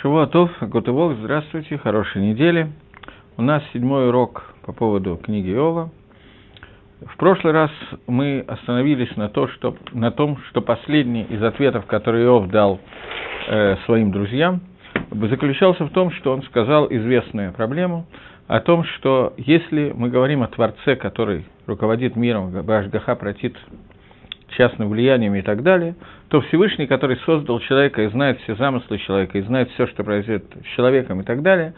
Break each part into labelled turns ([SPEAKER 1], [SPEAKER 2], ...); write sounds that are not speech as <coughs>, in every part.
[SPEAKER 1] Шавуатов, Готывок, здравствуйте, хорошей недели. У нас седьмой урок по поводу книги Иова. В прошлый раз мы остановились на, то, что, на том, что последний из ответов, который Иов дал э, своим друзьям, заключался в том, что он сказал известную проблему о том, что если мы говорим о Творце, который руководит миром, Башгаха протит частным влиянием и так далее, то Всевышний, который создал человека и знает все замыслы человека, и знает все, что произойдет с человеком и так далее,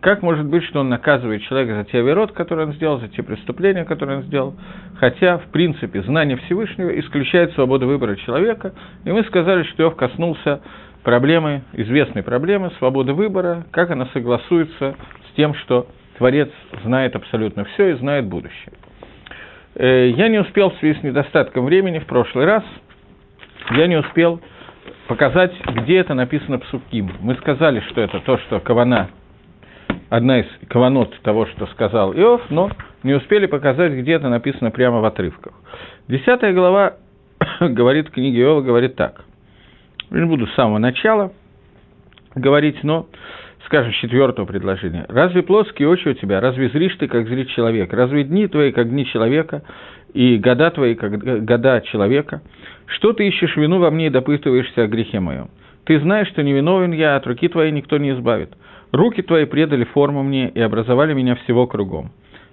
[SPEAKER 1] как может быть, что он наказывает человека за те оверот, которые он сделал, за те преступления, которые он сделал, хотя, в принципе, знание Всевышнего исключает свободу выбора человека, и мы сказали, что Иов коснулся проблемы, известной проблемы свободы выбора, как она согласуется с тем, что Творец знает абсолютно все и знает будущее. Э, я не успел в связи с недостатком времени в прошлый раз, я не успел показать, где это написано псуким. Мы сказали, что это то, что Кавана, одна из каванот того, что сказал Иов, но не успели показать, где это написано прямо в отрывках. Десятая глава <coughs> говорит, книги Иова говорит так. Я не буду с самого начала говорить, но скажем, четвертого предложения. «Разве плоские очи у тебя? Разве зришь ты, как зрит человек? Разве дни твои, как дни человека, и года твои, как года человека? Что ты ищешь вину во мне и допытываешься о грехе моем? Ты знаешь, что невиновен я, от руки твоей никто не избавит. Руки твои предали форму мне и образовали меня всего кругом.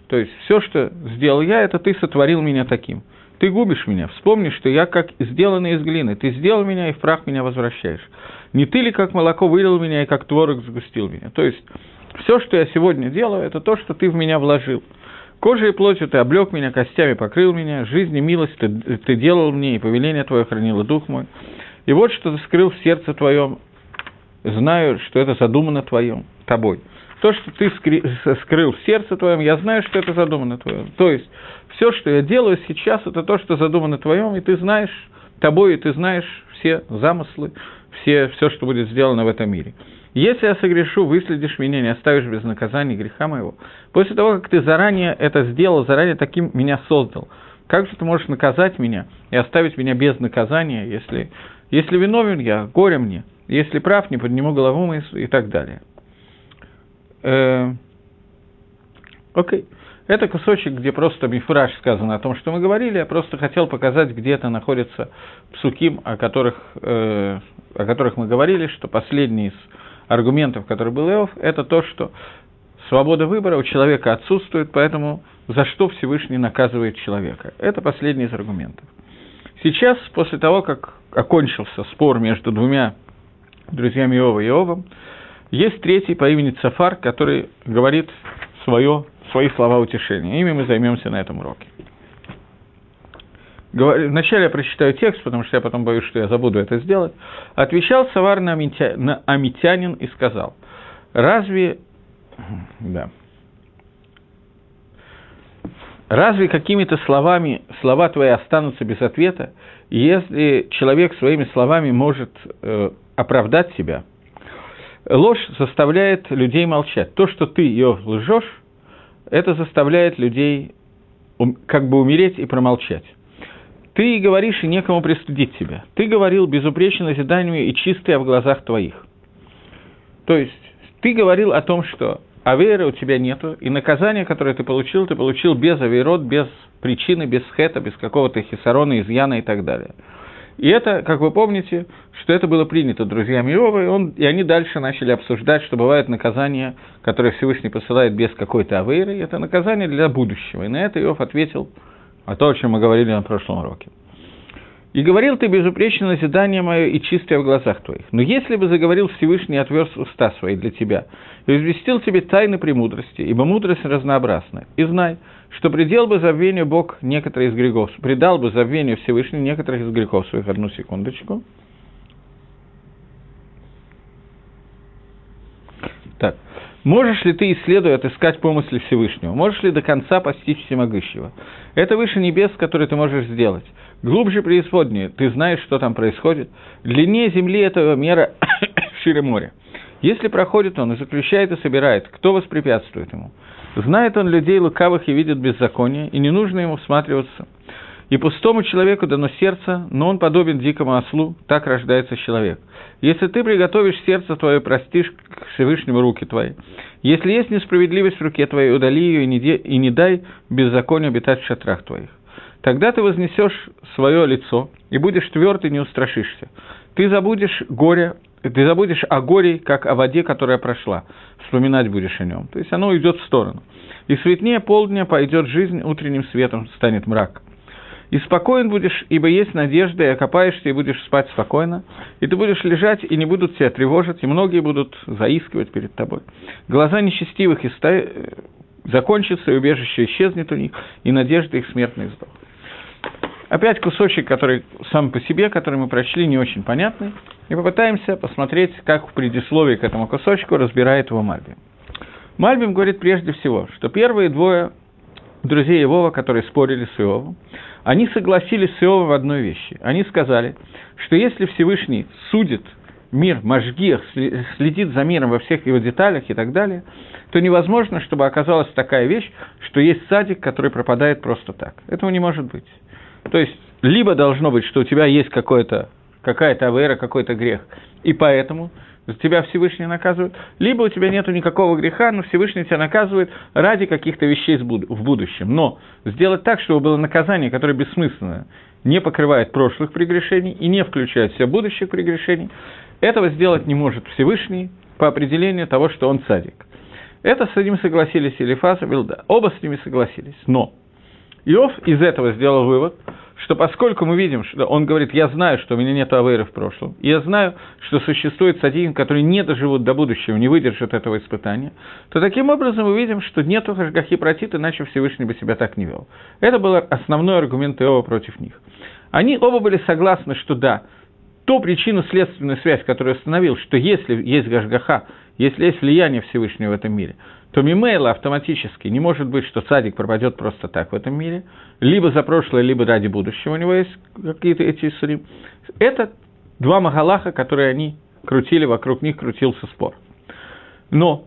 [SPEAKER 1] То есть, все, что сделал я, это ты сотворил меня таким. Ты губишь меня, вспомни, что я как сделанный из глины. Ты сделал меня и в прах меня возвращаешь. Не ты ли, как молоко, вылил меня и как творог сгустил меня? То есть, все, что я сегодня делаю, это то, что ты в меня вложил. Кожей и плотью ты облег меня, костями покрыл меня, жизнь и милость ты, ты делал мне, и повеление твое хранило дух мой. И вот что ты скрыл в сердце твоем, знаю, что это задумано твоем, тобой. То, что ты скрыл в сердце твоем, я знаю, что это задумано твоем. То есть, все, что я делаю сейчас, это то, что задумано твоем, и ты знаешь, тобой, и ты знаешь все замыслы, все, все, что будет сделано в этом мире. Если я согрешу, выследишь меня, не оставишь без наказания греха моего. После того, как ты заранее это сделал, заранее таким меня создал, как же ты можешь наказать меня и оставить меня без наказания, если, если виновен я, горе мне, если прав, не подниму голову мою и так далее. Э, окей. Это кусочек, где просто мифраж сказано о том, что мы говорили. Я просто хотел показать, где это находится псуким, о которых, э, о которых мы говорили, что последний из аргументов, который был Иов, это то, что свобода выбора у человека отсутствует, поэтому за что Всевышний наказывает человека. Это последний из аргументов. Сейчас, после того, как окончился спор между двумя друзьями Иова и Иовом, есть третий по имени Цафар, который говорит свое свои слова утешения. Ими мы займемся на этом уроке. Вначале я прочитаю текст, потому что я потом боюсь, что я забуду это сделать. Отвечал Савар на, Амитя... на Амитянин и сказал, разве... Да. Разве какими-то словами слова твои останутся без ответа, если человек своими словами может э, оправдать себя? Ложь заставляет людей молчать. То, что ты ее лжешь, это заставляет людей как бы умереть и промолчать. Ты говоришь, и некому пристудить тебя. Ты говорил безупречно назиданию и чистое в глазах твоих. То есть, ты говорил о том, что авейра у тебя нету, и наказание, которое ты получил, ты получил без авейрот, без причины, без хета, без какого-то хисарона, изъяна и так далее. И это, как вы помните, что это было принято друзьями Иова, и, он, и они дальше начали обсуждать, что бывает наказание, которое Всевышний посылает без какой-то авейры, и это наказание для будущего. И на это Иов ответил о том, о чем мы говорили на прошлом уроке. И говорил ты безупречно назидание мое и чистое в глазах твоих. Но если бы заговорил Всевышний отверз уста свои для тебя, и известил тебе тайны премудрости, ибо мудрость разнообразна, и знай, что предел бы забвению Бог некоторые из грехов, предал бы забвению Всевышний некоторых из грехов своих. Одну секундочку. Так. Можешь ли ты, исследуя, отыскать помысли Всевышнего? Можешь ли до конца постичь Всемогущего? Это выше небес, который ты можешь сделать. Глубже преисподнее, ты знаешь, что там происходит. Длиннее земли этого мира <coughs> шире моря. Если проходит он и заключает и собирает, кто воспрепятствует ему? Знает он людей лукавых и видит беззаконие, и не нужно ему всматриваться. И пустому человеку дано сердце, но он подобен дикому ослу, так рождается человек. Если ты приготовишь сердце твое, простишь к Всевышнему руки твои. Если есть несправедливость в руке твоей, удали ее и не, де, и не дай беззаконию обитать в шатрах твоих. Тогда ты вознесешь свое лицо и будешь тверд и не устрашишься. Ты забудешь горе, ты забудешь о горе, как о воде, которая прошла. Вспоминать будешь о нем. То есть оно идет в сторону. И светнее полдня пойдет жизнь, утренним светом станет мрак. И спокоен будешь, ибо есть надежда, и окопаешься, и будешь спать спокойно, и ты будешь лежать, и не будут тебя тревожить, и многие будут заискивать перед тобой. Глаза нечестивых и ста... закончатся, и убежище исчезнет у них, и надежда их смертных сдох. Опять кусочек, который сам по себе, который мы прочли, не очень понятный, и попытаемся посмотреть, как в предисловии к этому кусочку разбирает его Мальбим. Мальбим говорит прежде всего, что первые двое друзей Иова, которые спорили с Иовом, они согласились с Иовом в одной вещи. Они сказали, что если Всевышний судит мир Машгиях, следит за миром во всех его деталях и так далее, то невозможно, чтобы оказалась такая вещь, что есть садик, который пропадает просто так. Этого не может быть. То есть, либо должно быть, что у тебя есть какое-то, какая-то авера, какой-то грех, и поэтому тебя Всевышний наказывает, либо у тебя нет никакого греха, но Всевышний тебя наказывает ради каких-то вещей в будущем. Но сделать так, чтобы было наказание, которое бессмысленное, не покрывает прошлых прегрешений и не включает все будущих прегрешений, этого сделать не может Всевышний по определению того, что он садик. Это с этим согласились Элифаз и Билда. Оба с ними согласились. Но Иов из этого сделал вывод, что поскольку мы видим, что он говорит, я знаю, что у меня нет авейры в прошлом, я знаю, что существует садин, которые не доживут до будущего, не выдержат этого испытания, то таким образом мы видим, что нету хашгахи протит, иначе Всевышний бы себя так не вел. Это был основной аргумент Иова против них. Они оба были согласны, что да, ту причину-следственную связь, которую установил, что если есть Гашгаха, если есть влияние Всевышнего в этом мире, то мимейла автоматически не может быть, что цадик пропадет просто так в этом мире, либо за прошлое, либо ради будущего у него есть какие-то эти исурим. Это два магалаха, которые они крутили, вокруг них крутился спор. Но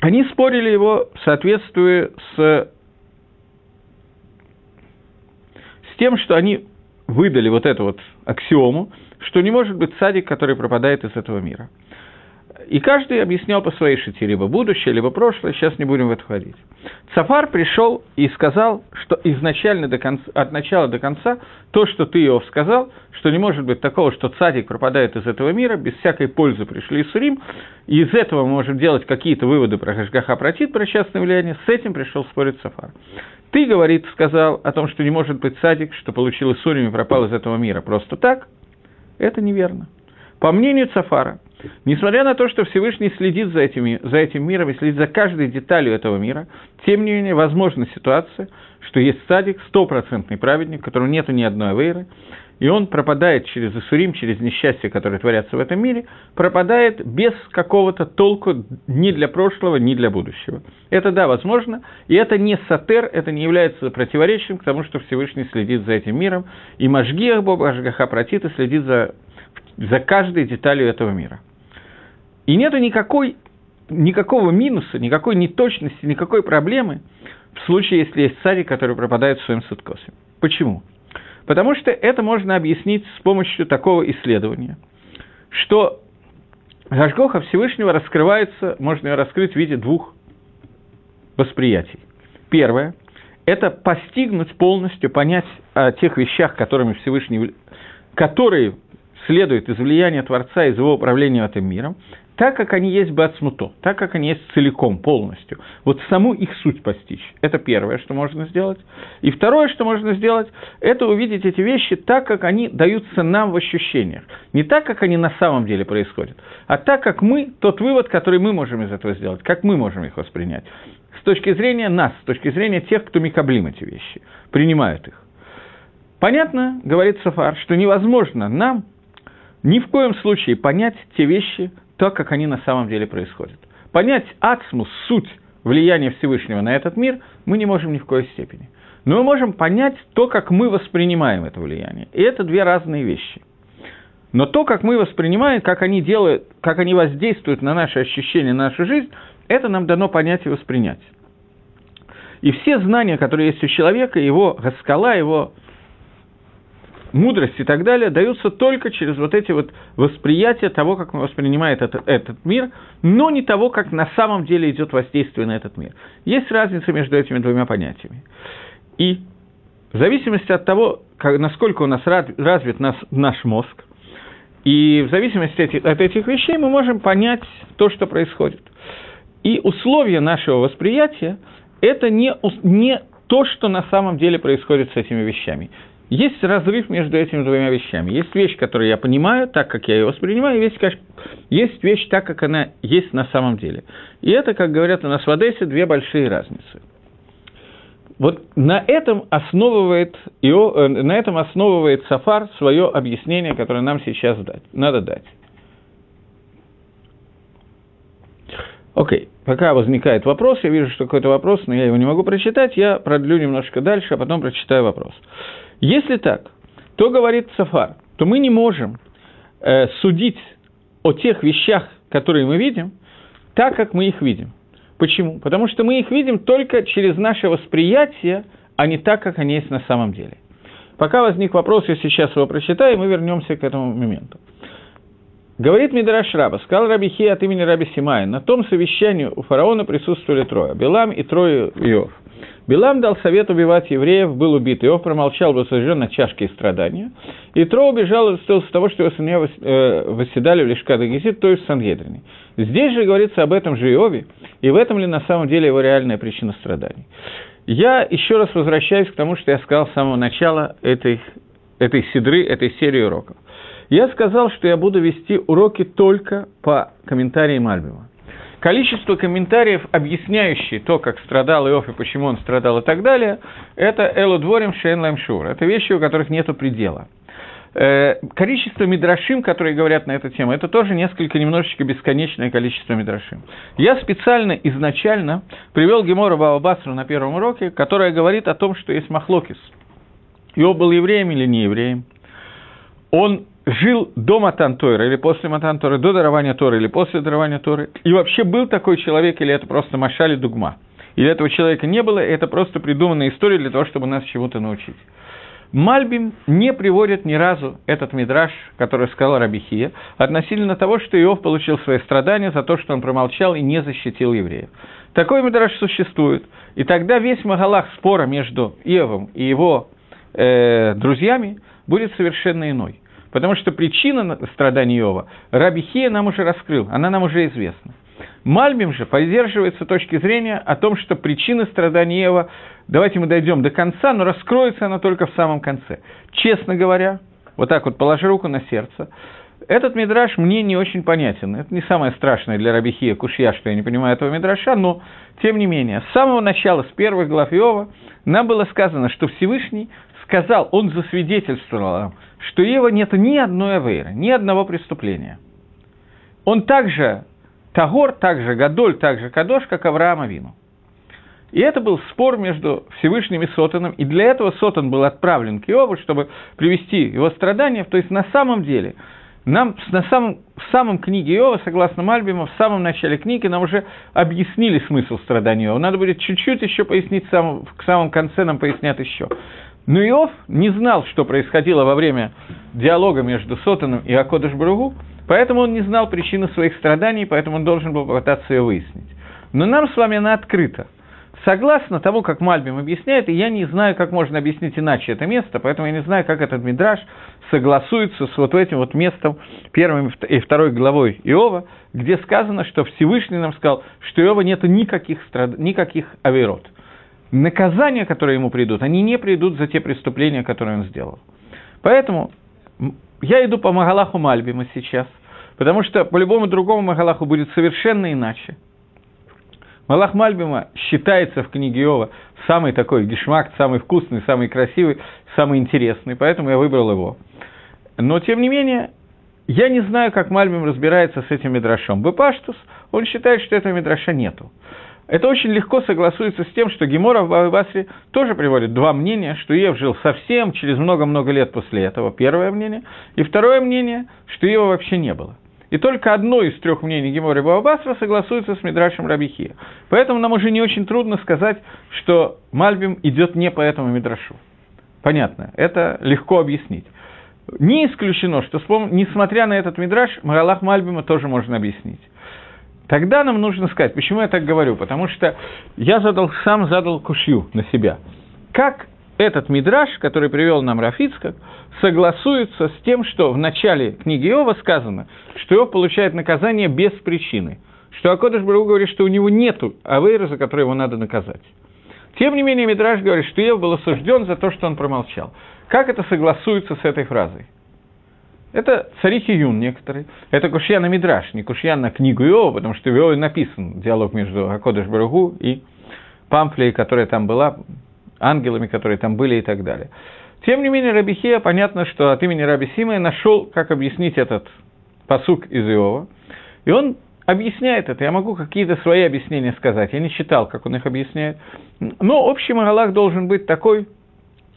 [SPEAKER 1] они спорили его в соответствии с, с тем, что они выдали вот эту вот аксиому, что не может быть садик, который пропадает из этого мира – и каждый объяснял по своей шите, либо будущее, либо прошлое, сейчас не будем в это входить. Цафар пришел и сказал, что изначально до конца, от начала до конца, то, что ты, Иов, сказал, что не может быть такого, что цадик пропадает из этого мира, без всякой пользы пришли из Сурим, и из этого мы можем делать какие-то выводы про Хашгаха Протит, про частное влияние, с этим пришел спорить Цафар. Ты, говорит, сказал о том, что не может быть садик, что получил из Сурим и пропал из этого мира просто так, это неверно. По мнению Цафара, Несмотря на то, что Всевышний следит за, этими, за этим миром и следит за каждой деталью этого мира, тем не менее, возможна ситуация, что есть садик, стопроцентный праведник, у которого нет ни одной авейры, и он пропадает через Исурим, через несчастья, которые творятся в этом мире, пропадает без какого-то толку ни для прошлого, ни для будущего. Это да, возможно, и это не сатер, это не является противоречием к тому, что Всевышний следит за этим миром, и Машгиах Боба Ашгаха Пратита следит за, за каждой деталью этого мира. И нету никакой, никакого минуса, никакой неточности, никакой проблемы в случае, если есть садик, который пропадает в своем суткосе. Почему? Потому что это можно объяснить с помощью такого исследования, что Гашгоха Всевышнего раскрывается, можно ее раскрыть в виде двух восприятий. Первое – это постигнуть полностью, понять о тех вещах, которыми Всевышний, которые следуют из влияния Творца, из его управления этим миром, так, как они есть бацмуто, так, как они есть целиком, полностью. Вот саму их суть постичь. Это первое, что можно сделать. И второе, что можно сделать, это увидеть эти вещи так, как они даются нам в ощущениях. Не так, как они на самом деле происходят, а так, как мы, тот вывод, который мы можем из этого сделать, как мы можем их воспринять. С точки зрения нас, с точки зрения тех, кто микаблим эти вещи, принимают их. Понятно, говорит Сафар, что невозможно нам ни в коем случае понять те вещи, то, как они на самом деле происходят. Понять ацмус, суть влияния Всевышнего на этот мир, мы не можем ни в коей степени. Но мы можем понять то, как мы воспринимаем это влияние. И это две разные вещи. Но то, как мы воспринимаем, как они делают, как они воздействуют на наши ощущения, на нашу жизнь, это нам дано понять и воспринять. И все знания, которые есть у человека, его скала, его мудрость и так далее даются только через вот эти вот восприятия того, как мы воспринимаем этот, этот мир, но не того, как на самом деле идет воздействие на этот мир. Есть разница между этими двумя понятиями. И в зависимости от того, как, насколько у нас развит нас, наш мозг, и в зависимости от этих, от этих вещей мы можем понять то, что происходит. И условия нашего восприятия – это не, не то, что на самом деле происходит с этими вещами. Есть разрыв между этими двумя вещами. Есть вещь, которую я понимаю, так как я ее воспринимаю, есть, есть вещь, так как она есть на самом деле. И это, как говорят у нас в Одессе, две большие разницы. Вот на этом основывает, э, на этом основывает Сафар свое объяснение, которое нам сейчас дать, надо дать. Окей, пока возникает вопрос, я вижу, что какой-то вопрос, но я его не могу прочитать, я продлю немножко дальше, а потом прочитаю вопрос. Если так, то говорит Сафар, то мы не можем э, судить о тех вещах, которые мы видим, так, как мы их видим. Почему? Потому что мы их видим только через наше восприятие, а не так, как они есть на самом деле. Пока возник вопрос, я сейчас его прочитаю, и мы вернемся к этому моменту. Говорит Мидраш Раба, сказал Раби Хи от имени Раби Симая, на том совещании у фараона присутствовали трое, Белам и трое Иов. Белам дал совет убивать евреев, был убит. Иов промолчал, был сожжен на чашке страдания. И Тро убежал из того, что его сыновья э, восседали в Лешкада Гезит, то есть в Сангедрине. Здесь же говорится об этом же Иове, и в этом ли на самом деле его реальная причина страданий. Я еще раз возвращаюсь к тому, что я сказал с самого начала этой, этой седры, этой серии уроков. Я сказал, что я буду вести уроки только по комментариям Альбима. Количество комментариев, объясняющие то, как страдал Иов и почему он страдал и так далее, это Элудворим Шейн Шур. Это вещи, у которых нет предела. Э, количество мидрашим, которые говорят на эту тему, это тоже несколько, немножечко бесконечное количество мидрашим. Я специально изначально привел Гемора Баобасру на первом уроке, которая говорит о том, что есть махлокис. Иов был евреем или не евреем. Он жил до Матантора или после Матантора, до дарования Торы или после дарования Торы, и вообще был такой человек, или это просто Машали Дугма, или этого человека не было, это просто придуманная история для того, чтобы нас чему-то научить. Мальбим не приводит ни разу этот мидраж, который сказал Рабихия, относительно того, что Иов получил свои страдания за то, что он промолчал и не защитил евреев. Такой мидраж существует. И тогда весь Магалах спора между Иовом и его э, друзьями будет совершенно иной. Потому что причина страданий Иова Раби Хия нам уже раскрыл, она нам уже известна. Мальбим же поддерживается точки зрения о том, что причина страданий Иова, давайте мы дойдем до конца, но раскроется она только в самом конце. Честно говоря, вот так вот положи руку на сердце, этот мидраж мне не очень понятен. Это не самое страшное для Рабихия Кушья, что я не понимаю этого мидраша, но, тем не менее, с самого начала, с первых глав Иова, нам было сказано, что Всевышний сказал, он засвидетельствовал что у Ева нет ни одной авейры, ни одного преступления. Он также Тагор, также Гадоль, также Кадош, как Авраам Авину. И это был спор между Всевышним и Сотаном, и для этого Сотан был отправлен к Иову, чтобы привести его страдания. То есть на самом деле, нам на самом, в самом книге Иова, согласно Мальбиму, в самом начале книги нам уже объяснили смысл страдания Иова. Надо будет чуть-чуть еще пояснить, сам, в самом конце нам пояснят еще. Но Иов не знал, что происходило во время диалога между Сотаном и Акодыш Бругу, поэтому он не знал причины своих страданий, поэтому он должен был попытаться ее выяснить. Но нам с вами она открыта. Согласно тому, как Мальбим объясняет, и я не знаю, как можно объяснить иначе это место, поэтому я не знаю, как этот мидраж согласуется с вот этим вот местом, первой и второй главой Иова, где сказано, что Всевышний нам сказал, что Иова нет никаких, страд... никаких авирот наказания, которые ему придут, они не придут за те преступления, которые он сделал. Поэтому я иду по Магалаху Мальбима сейчас, потому что по любому другому Магалаху будет совершенно иначе. Малах Мальбима считается в книге Иова самый такой гешмак, самый вкусный, самый красивый, самый интересный, поэтому я выбрал его. Но, тем не менее, я не знаю, как Мальбим разбирается с этим Мидрашом. Бепаштус, он считает, что этого Мидраша нету. Это очень легко согласуется с тем, что Гемора в Бабасре тоже приводит два мнения, что Ев жил совсем через много-много лет после этого, первое мнение, и второе мнение, что Ева вообще не было. И только одно из трех мнений Гемора Бабасра согласуется с Мидрашем Рабихия. Поэтому нам уже не очень трудно сказать, что Мальбим идет не по этому Мидрашу. понятно, это легко объяснить. Не исключено, что, несмотря на этот мидраж, Магалах Мальбима тоже можно объяснить. Тогда нам нужно сказать, почему я так говорю, потому что я задал, сам задал кушью на себя. Как этот мидраж, который привел нам Рафицкак, согласуется с тем, что в начале книги Иова сказано, что Иов получает наказание без причины, что Акодыш Бару говорит, что у него нет авейра, за который его надо наказать. Тем не менее, Мидраж говорит, что Иов был осужден за то, что он промолчал. Как это согласуется с этой фразой? Это царихи Юн некоторые. Это кушья на Мидраш, не кушья на книгу Иова, потому что в Иове написан диалог между Акодыш Баругу и Памфлей, которая там была, ангелами, которые там были и так далее. Тем не менее, Рабихия, понятно, что от имени Раби Симая нашел, как объяснить этот посук из Иова. И он объясняет это. Я могу какие-то свои объяснения сказать. Я не читал, как он их объясняет. Но общий Магалах должен быть такой,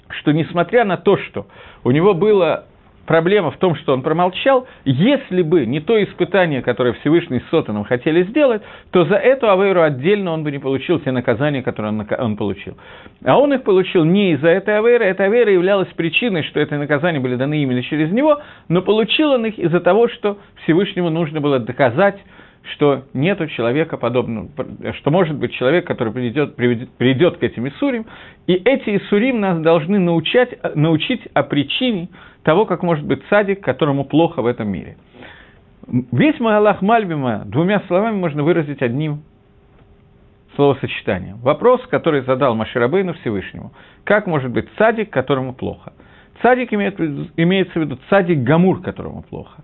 [SPEAKER 1] что несмотря на то, что у него было проблема в том, что он промолчал, если бы не то испытание, которое Всевышний с Сотаном хотели сделать, то за эту Авейру отдельно он бы не получил те наказания, которые он, он получил. А он их получил не из-за этой Авейры, эта Авейра являлась причиной, что эти наказания были даны именно через него, но получил он их из-за того, что Всевышнему нужно было доказать, что нету человека подобного, что может быть человек, который придет, приведет, придет к этим Исурим, и эти Исурим нас должны научать, научить о причине того, как может быть садик, которому плохо в этом мире. Весь Магалах Мальбима двумя словами можно выразить одним словосочетанием. Вопрос, который задал Маширабейну Всевышнему. Как может быть садик, которому плохо? Цадик имеет, имеется в виду цадик Гамур, которому плохо.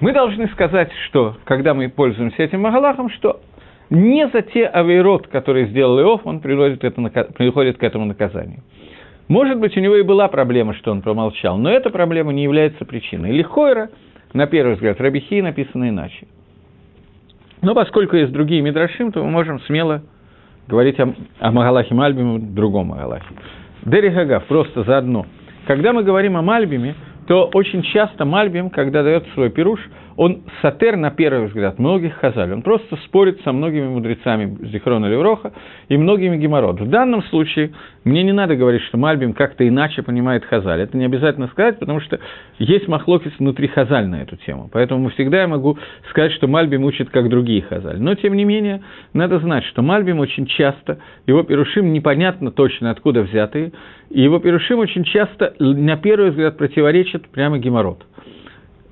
[SPEAKER 1] Мы должны сказать, что, когда мы пользуемся этим Магалахом, что не за те авейрот, которые сделал Иов, он приходит к, этому, приходит к этому наказанию. Может быть, у него и была проблема, что он промолчал, но эта проблема не является причиной. Или Хойра, на первый взгляд, Рабихи написано иначе. Но поскольку есть другие Мидрашим, то мы можем смело говорить о, о Магалахе Мальбиме, другом Магалахе. Дери Хагав, просто заодно. Когда мы говорим о Мальбиме, то очень часто Мальбим, когда дает свой пируш, он сатер, на первый взгляд, многих хазаль. Он просто спорит со многими мудрецами Зихрона Левроха и многими геморрот. В данном случае мне не надо говорить, что Мальбим как-то иначе понимает хазаль. Это не обязательно сказать, потому что есть махлокис внутри хазаль на эту тему. Поэтому всегда я могу сказать, что Мальбим учит как другие хазаль. Но, тем не менее, надо знать, что Мальбим очень часто, его пирушим непонятно точно откуда взятые, и его пирушим очень часто, на первый взгляд, противоречат прямо геморрот.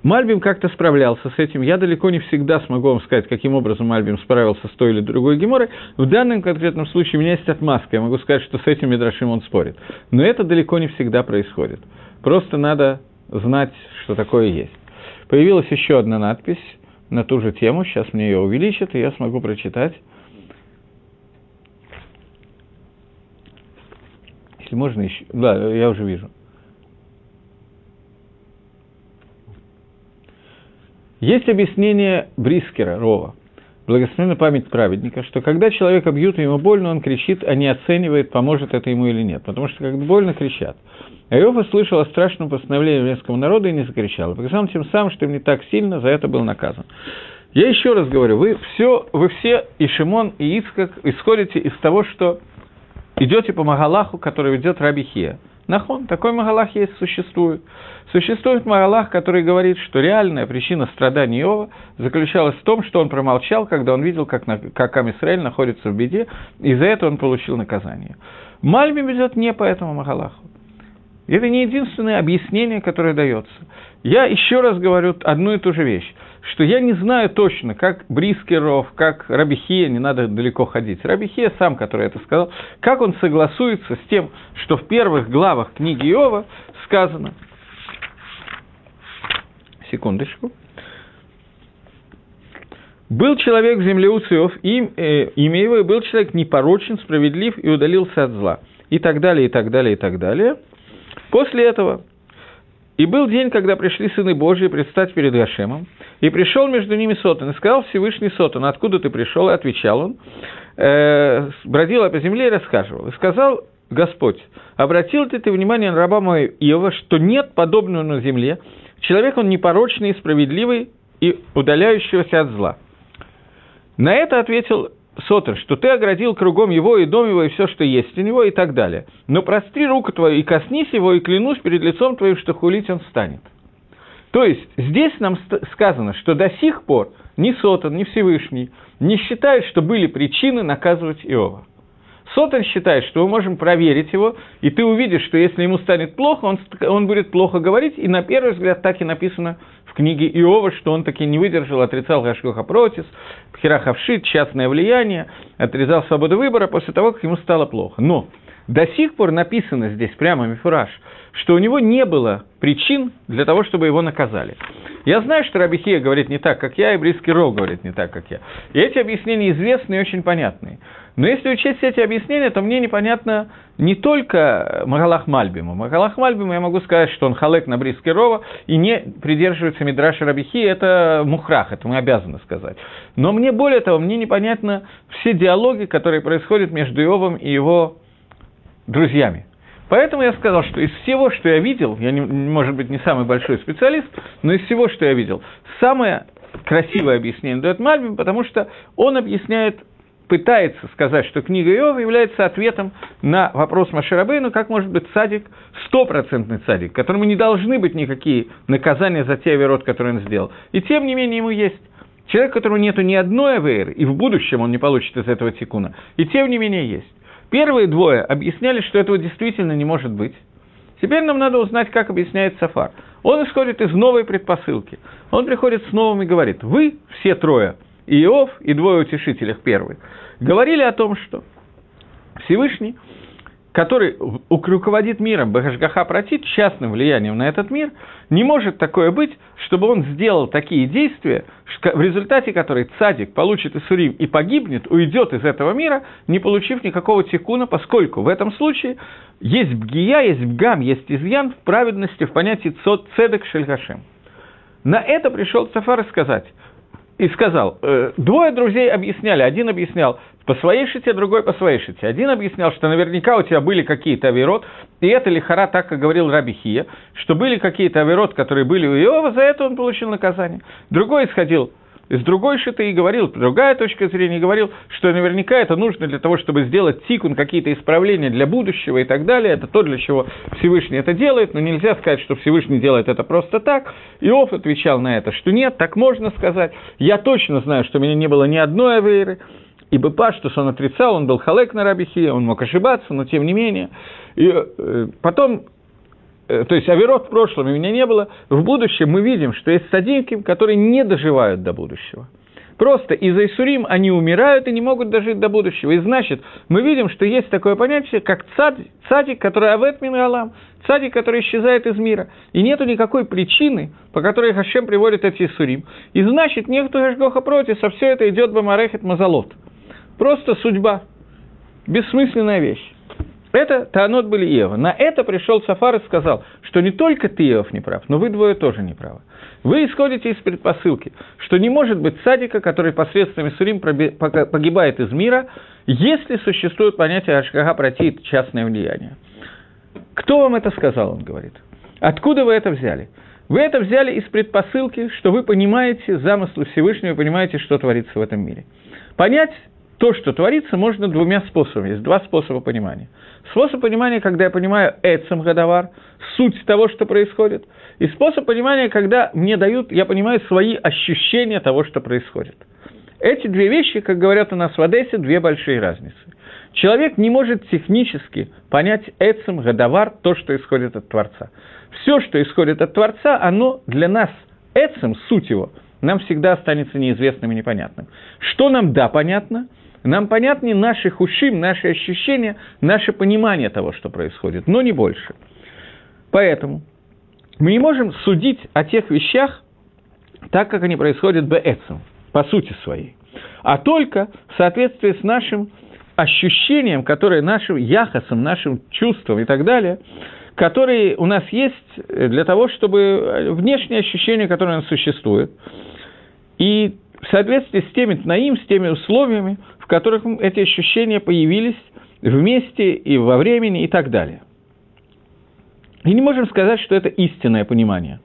[SPEAKER 1] Мальбим как-то справлялся с этим. Я далеко не всегда смогу вам сказать, каким образом Мальбим справился с той или другой геморой. В данном конкретном случае у меня есть отмазка. Я могу сказать, что с этим Медрашим он спорит. Но это далеко не всегда происходит. Просто надо знать, что такое есть. Появилась еще одна надпись на ту же тему. Сейчас мне ее увеличат, и я смогу прочитать. Если можно еще... Да, я уже вижу. Есть объяснение Брискера, Рова, благословенная память праведника, что когда человека бьют, ему больно, он кричит, а не оценивает, поможет это ему или нет. Потому что когда больно, кричат. А Иов услышал о страшном постановлении еврейского народа и не закричал. Показал тем самым, что им не так сильно за это был наказан. Я еще раз говорю, вы все, вы все, и Шимон, и Ицкак, исходите из того, что идете по Магалаху, который ведет Раби Хия. Нахон, такой Магалах есть, существует. Существует Магалах, который говорит, что реальная причина страданий Иова заключалась в том, что он промолчал, когда он видел, как, на, как Амисраэль находится в беде, и за это он получил наказание. Мальби ведет не по этому Магалаху. Это не единственное объяснение, которое дается. Я еще раз говорю одну и ту же вещь, что я не знаю точно, как Брискеров, как Рабихия, не надо далеко ходить. Рабихия сам, который это сказал, как он согласуется с тем, что в первых главах книги Иова сказано, секундочку, был человек в земле Уциов, им, э, имя его, и был человек непорочен, справедлив и удалился от зла. И так далее, и так далее, и так далее – После этого и был день, когда пришли сыны Божьи предстать перед Гашемом, и пришел между ними Сотан, и сказал Всевышний Сотан, откуда ты пришел, и отвечал он, э, бродил по земле и рассказывал, и сказал Господь, обратил ли ты внимание на раба моего Иова, что нет подобного на земле, человек он непорочный справедливый, и удаляющегося от зла. На это ответил Сотер, что ты оградил кругом его и дом его, и все, что есть у него, и так далее. Но простри руку твою и коснись его, и клянусь перед лицом твоим, что хулить он станет. То есть здесь нам сказано, что до сих пор ни Сотан, ни Всевышний не считают, что были причины наказывать Иова. Сотан считает, что мы можем проверить его, и ты увидишь, что если ему станет плохо, он, он будет плохо говорить, и на первый взгляд так и написано в книге Иова, что он таки не выдержал, отрицал Гашкоха Протис, Пхерахавшит, частное влияние, отрезал свободу выбора после того, как ему стало плохо. Но до сих пор написано здесь прямо мифураж, что у него не было причин для того, чтобы его наказали. Я знаю, что Рабихия говорит не так, как я, и Бриский Рог говорит не так, как я. И эти объяснения известны и очень понятные. Но если учесть эти объяснения, то мне непонятно не только Магалах Мальбима. Магалах Мальбима я могу сказать, что он халек на Бриский Рова и не придерживается Мидраша Рабихи, это мухрах, это мы обязаны сказать. Но мне более того, мне непонятно все диалоги, которые происходят между Иовом и его друзьями. Поэтому я сказал, что из всего, что я видел, я, не, может быть, не самый большой специалист, но из всего, что я видел, самое красивое объяснение дает Мальбим, потому что он объясняет, пытается сказать, что книга Иова является ответом на вопрос Маширабейну, как может быть садик, стопроцентный садик, которому не должны быть никакие наказания за те оверот, которые он сделал. И тем не менее ему есть. Человек, у которого нету ни одной аверы, и в будущем он не получит из этого тикуна, и тем не менее есть. Первые двое объясняли, что этого действительно не может быть. Теперь нам надо узнать, как объясняет Сафар. Он исходит из новой предпосылки. Он приходит с новым и говорит, вы, все трое, Иов, и двое утешителях первых, говорили о том, что Всевышний – который руководит миром, Бахашгаха протит частным влиянием на этот мир, не может такое быть, чтобы он сделал такие действия, в результате которой цадик получит Исурим и погибнет, уйдет из этого мира, не получив никакого тикуна, поскольку в этом случае есть бгия, есть бгам, есть изъян в праведности, в понятии цедек шельгашем. На это пришел Цафар сказать, и сказал, э, двое друзей объясняли, один объяснял, по своей шите, другой по своей шите. Один объяснял, что наверняка у тебя были какие-то авирот, и это лихара так, как говорил Раби Хия, что были какие-то авирот, которые были у Иова, за это он получил наказание. Другой исходил из другой шиты и говорил, другая точка зрения говорил, что наверняка это нужно для того, чтобы сделать тикун, какие-то исправления для будущего и так далее. Это то, для чего Всевышний это делает, но нельзя сказать, что Всевышний делает это просто так. Иов отвечал на это, что нет, так можно сказать. Я точно знаю, что у меня не было ни одной авейры, и Бепаштус он отрицал, он был халек на Рабихе, он мог ошибаться, но тем не менее. И э, потом, то есть Аверот в прошлом у меня не было, в будущем мы видим, что есть садинки, которые не доживают до будущего. Просто из-за Исурим они умирают и не могут дожить до будущего. И значит, мы видим, что есть такое понятие, как цадик, цадик который авет мингалам, цадик, который исчезает из мира. И нету никакой причины, по которой Хашем приводит эти Исурим. И значит, нету Гашгоха против, а все это идет Бамарехет Мазалот. Просто судьба. Бессмысленная вещь. Это Таанот были Иова. На это пришел Сафар и сказал, что не только ты, Иов, не прав, но вы двое тоже не правы. Вы исходите из предпосылки, что не может быть садика, который посредством Исурим погибает из мира, если существует понятие Ашкага протит, частное влияние. Кто вам это сказал, он говорит. Откуда вы это взяли? Вы это взяли из предпосылки, что вы понимаете замыслы Всевышнего, понимаете, что творится в этом мире. Понять то, что творится, можно двумя способами. Есть два способа понимания. Способ понимания, когда я понимаю эцем гадавар, суть того, что происходит. И способ понимания, когда мне дают, я понимаю свои ощущения того, что происходит. Эти две вещи, как говорят у нас в Одессе, две большие разницы. Человек не может технически понять эцем, гадавар, то, что исходит от Творца. Все, что исходит от Творца, оно для нас, эцем, суть его, нам всегда останется неизвестным и непонятным. Что нам да понятно – нам понятнее наши хушим, наши ощущения, наше понимание того, что происходит, но не больше. Поэтому мы не можем судить о тех вещах так, как они происходят бээцем, по сути своей, а только в соответствии с нашим ощущением, которое нашим яхосом, нашим чувством и так далее, которые у нас есть для того, чтобы внешние ощущения, которые у нас существуют, и в соответствии с теми тнаим, с теми условиями, которых эти ощущения появились вместе и во времени и так далее. И не можем сказать, что это истинное понимание.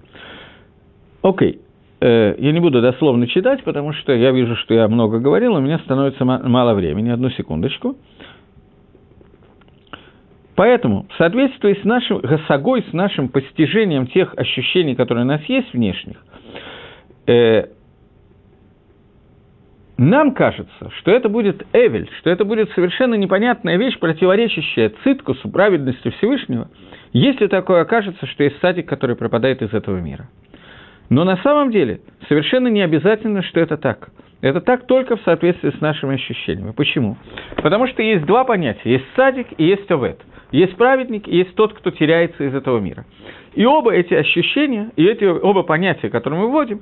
[SPEAKER 1] Окей. Э, я не буду дословно читать, потому что я вижу, что я много говорил, у меня становится мало времени. Одну секундочку. Поэтому, в соответствии с нашим гасагой, с нашим постижением тех ощущений, которые у нас есть внешних, э, нам кажется, что это будет Эвель, что это будет совершенно непонятная вещь, противоречащая циткусу, праведности Всевышнего, если такое окажется, что есть садик, который пропадает из этого мира. Но на самом деле совершенно не обязательно, что это так. Это так только в соответствии с нашими ощущениями. Почему? Потому что есть два понятия. Есть садик и есть овет. Есть праведник и есть тот, кто теряется из этого мира. И оба эти ощущения, и эти оба понятия, которые мы вводим,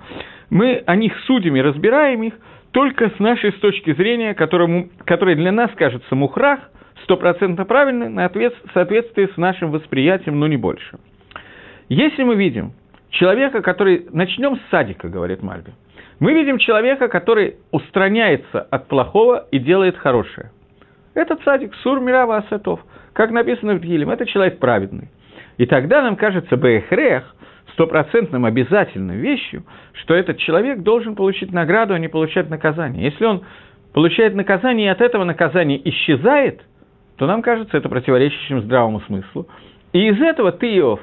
[SPEAKER 1] мы о них судим и разбираем их только с нашей с точки зрения, которому, которая для нас кажется мухрах, стопроцентно правильной, на ответ, соответствии с нашим восприятием, но не больше. Если мы видим человека, который... Начнем с садика, говорит Мальби. Мы видим человека, который устраняется от плохого и делает хорошее. Этот садик, сур мирава асатов, как написано в Дгилем, это человек праведный. И тогда нам кажется бэхрех, стопроцентным обязательной вещью, что этот человек должен получить награду, а не получать наказание. Если он получает наказание, и от этого наказание исчезает, то нам кажется это противоречащим здравому смыслу. И из этого ты, Иов,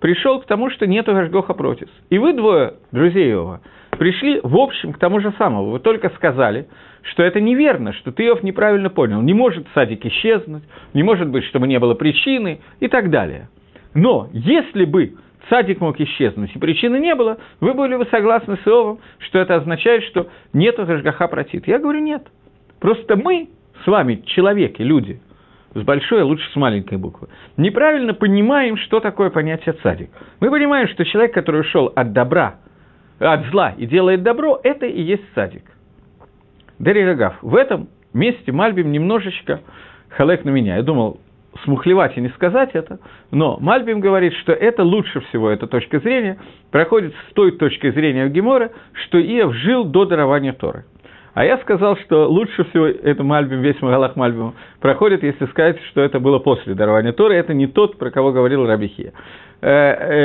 [SPEAKER 1] пришел к тому, что нету Гашгоха протис. И вы двое, друзей Иова, пришли в общем к тому же самому. Вы только сказали, что это неверно, что ты Иов неправильно понял. Не может садик исчезнуть, не может быть, чтобы не было причины и так далее. Но если бы садик мог исчезнуть, и причины не было, вы были бы согласны с Иовом, что это означает, что нету Гашгаха протит. Я говорю, нет. Просто мы с вами, человеки, люди – с большой, а лучше с маленькой буквы, неправильно понимаем, что такое понятие цадик. Мы понимаем, что человек, который ушел от добра, от зла и делает добро, это и есть цадик. Дерри Рогав. В этом месте Мальбим немножечко халек на меня. Я думал, смухлевать и не сказать это, но Мальбим говорит, что это лучше всего, эта точка зрения, проходит с той точки зрения Гемора, что Иов жил до дарования Торы. А я сказал, что лучше всего это Мальбим, весь Магалах Мальбим проходит, если сказать, что это было после дарования Торы, это не тот, про кого говорил Рабихия. Э,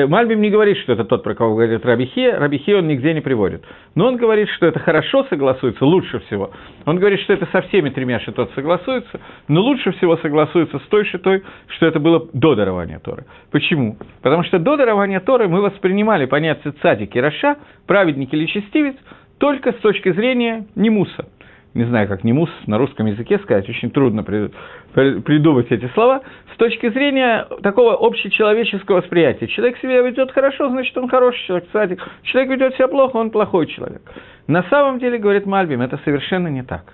[SPEAKER 1] э, Мальбим не говорит, что это тот, про кого говорит Рабихе, Рабихе он нигде не приводит. Но он говорит, что это хорошо согласуется, лучше всего. Он говорит, что это со всеми тремя шитот согласуется, но лучше всего согласуется с той шитой, что это было до дарования Торы. Почему? Потому что до дарования Торы мы воспринимали понятие цадик и раша, праведник или честивец, только с точки зрения немуса. Не знаю, как немус на русском языке сказать, очень трудно придумать эти слова. С точки зрения такого общечеловеческого восприятия. Человек себя ведет хорошо, значит, он хороший человек, садик. Человек ведет себя плохо, он плохой человек. На самом деле, говорит Мальбим, это совершенно не так.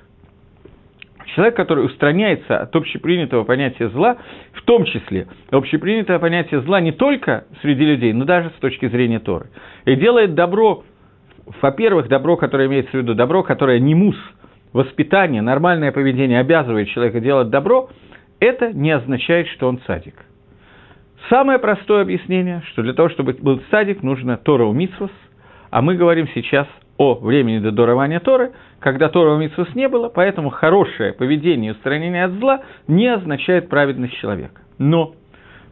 [SPEAKER 1] Человек, который устраняется от общепринятого понятия зла, в том числе общепринятое понятие зла не только среди людей, но даже с точки зрения Торы, и делает добро во-первых, добро, которое имеется в виду, добро, которое не мус, воспитание, нормальное поведение обязывает человека делать добро, это не означает, что он садик. Самое простое объяснение, что для того, чтобы был садик, нужно Тора у Митсвос, а мы говорим сейчас о времени до дарования Торы, когда Тора у Митсвос не было, поэтому хорошее поведение и устранение от зла не означает праведность человека. Но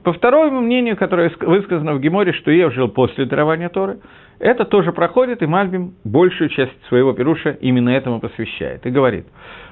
[SPEAKER 1] по второму мнению, которое высказано в Геморе, что Ев жил после дарования Торы, это тоже проходит, и Мальбим большую часть своего пируша именно этому посвящает. И говорит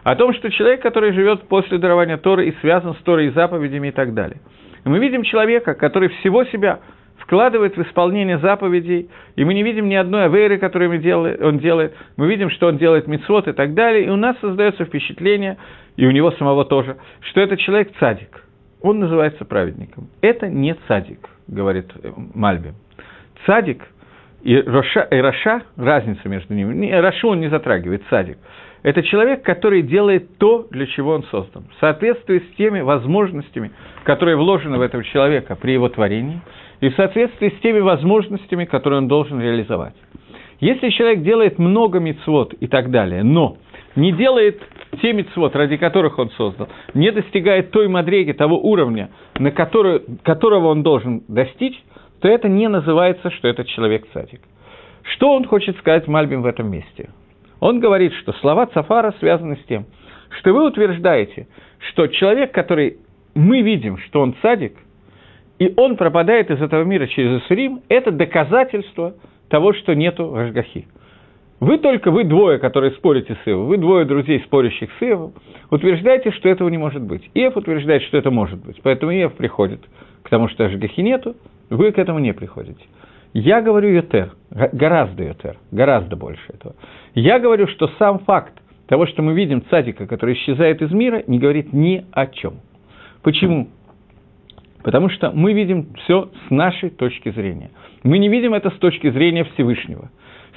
[SPEAKER 1] о том, что человек, который живет после дарования Торы и связан с Торой и заповедями и так далее. И мы видим человека, который всего себя вкладывает в исполнение заповедей, и мы не видим ни одной аверы, которую он делает, мы видим, что он делает мицвод и так далее, и у нас создается впечатление, и у него самого тоже, что этот человек цадик, он называется праведником. Это не цадик, говорит Мальби. Цадик – и Роша, и Роша, разница между ними, Рошу он не затрагивает, садик. Это человек, который делает то, для чего он создан, в соответствии с теми возможностями, которые вложены в этого человека при его творении, и в соответствии с теми возможностями, которые он должен реализовать. Если человек делает много мицвод и так далее, но не делает те мицвод, ради которых он создал, не достигает той мадреги, того уровня, на который, которого он должен достичь, то это не называется, что этот человек цадик. Что он хочет сказать Мальбим в этом месте? Он говорит, что слова Цафара связаны с тем, что вы утверждаете, что человек, который мы видим, что он цадик, и он пропадает из этого мира через Исурим, это доказательство того, что нету Рашгахи. Вы только, вы двое, которые спорите с Ивом, вы двое друзей, спорящих с Ивом, утверждаете, что этого не может быть. Ев утверждает, что это может быть. Поэтому Ев приходит к тому, что Ажгахи нету, вы к этому не приходите. Я говорю Йотер, гораздо Йотер, гораздо больше этого. Я говорю, что сам факт того, что мы видим цадика, который исчезает из мира, не говорит ни о чем. Почему? Потому что мы видим все с нашей точки зрения. Мы не видим это с точки зрения Всевышнего.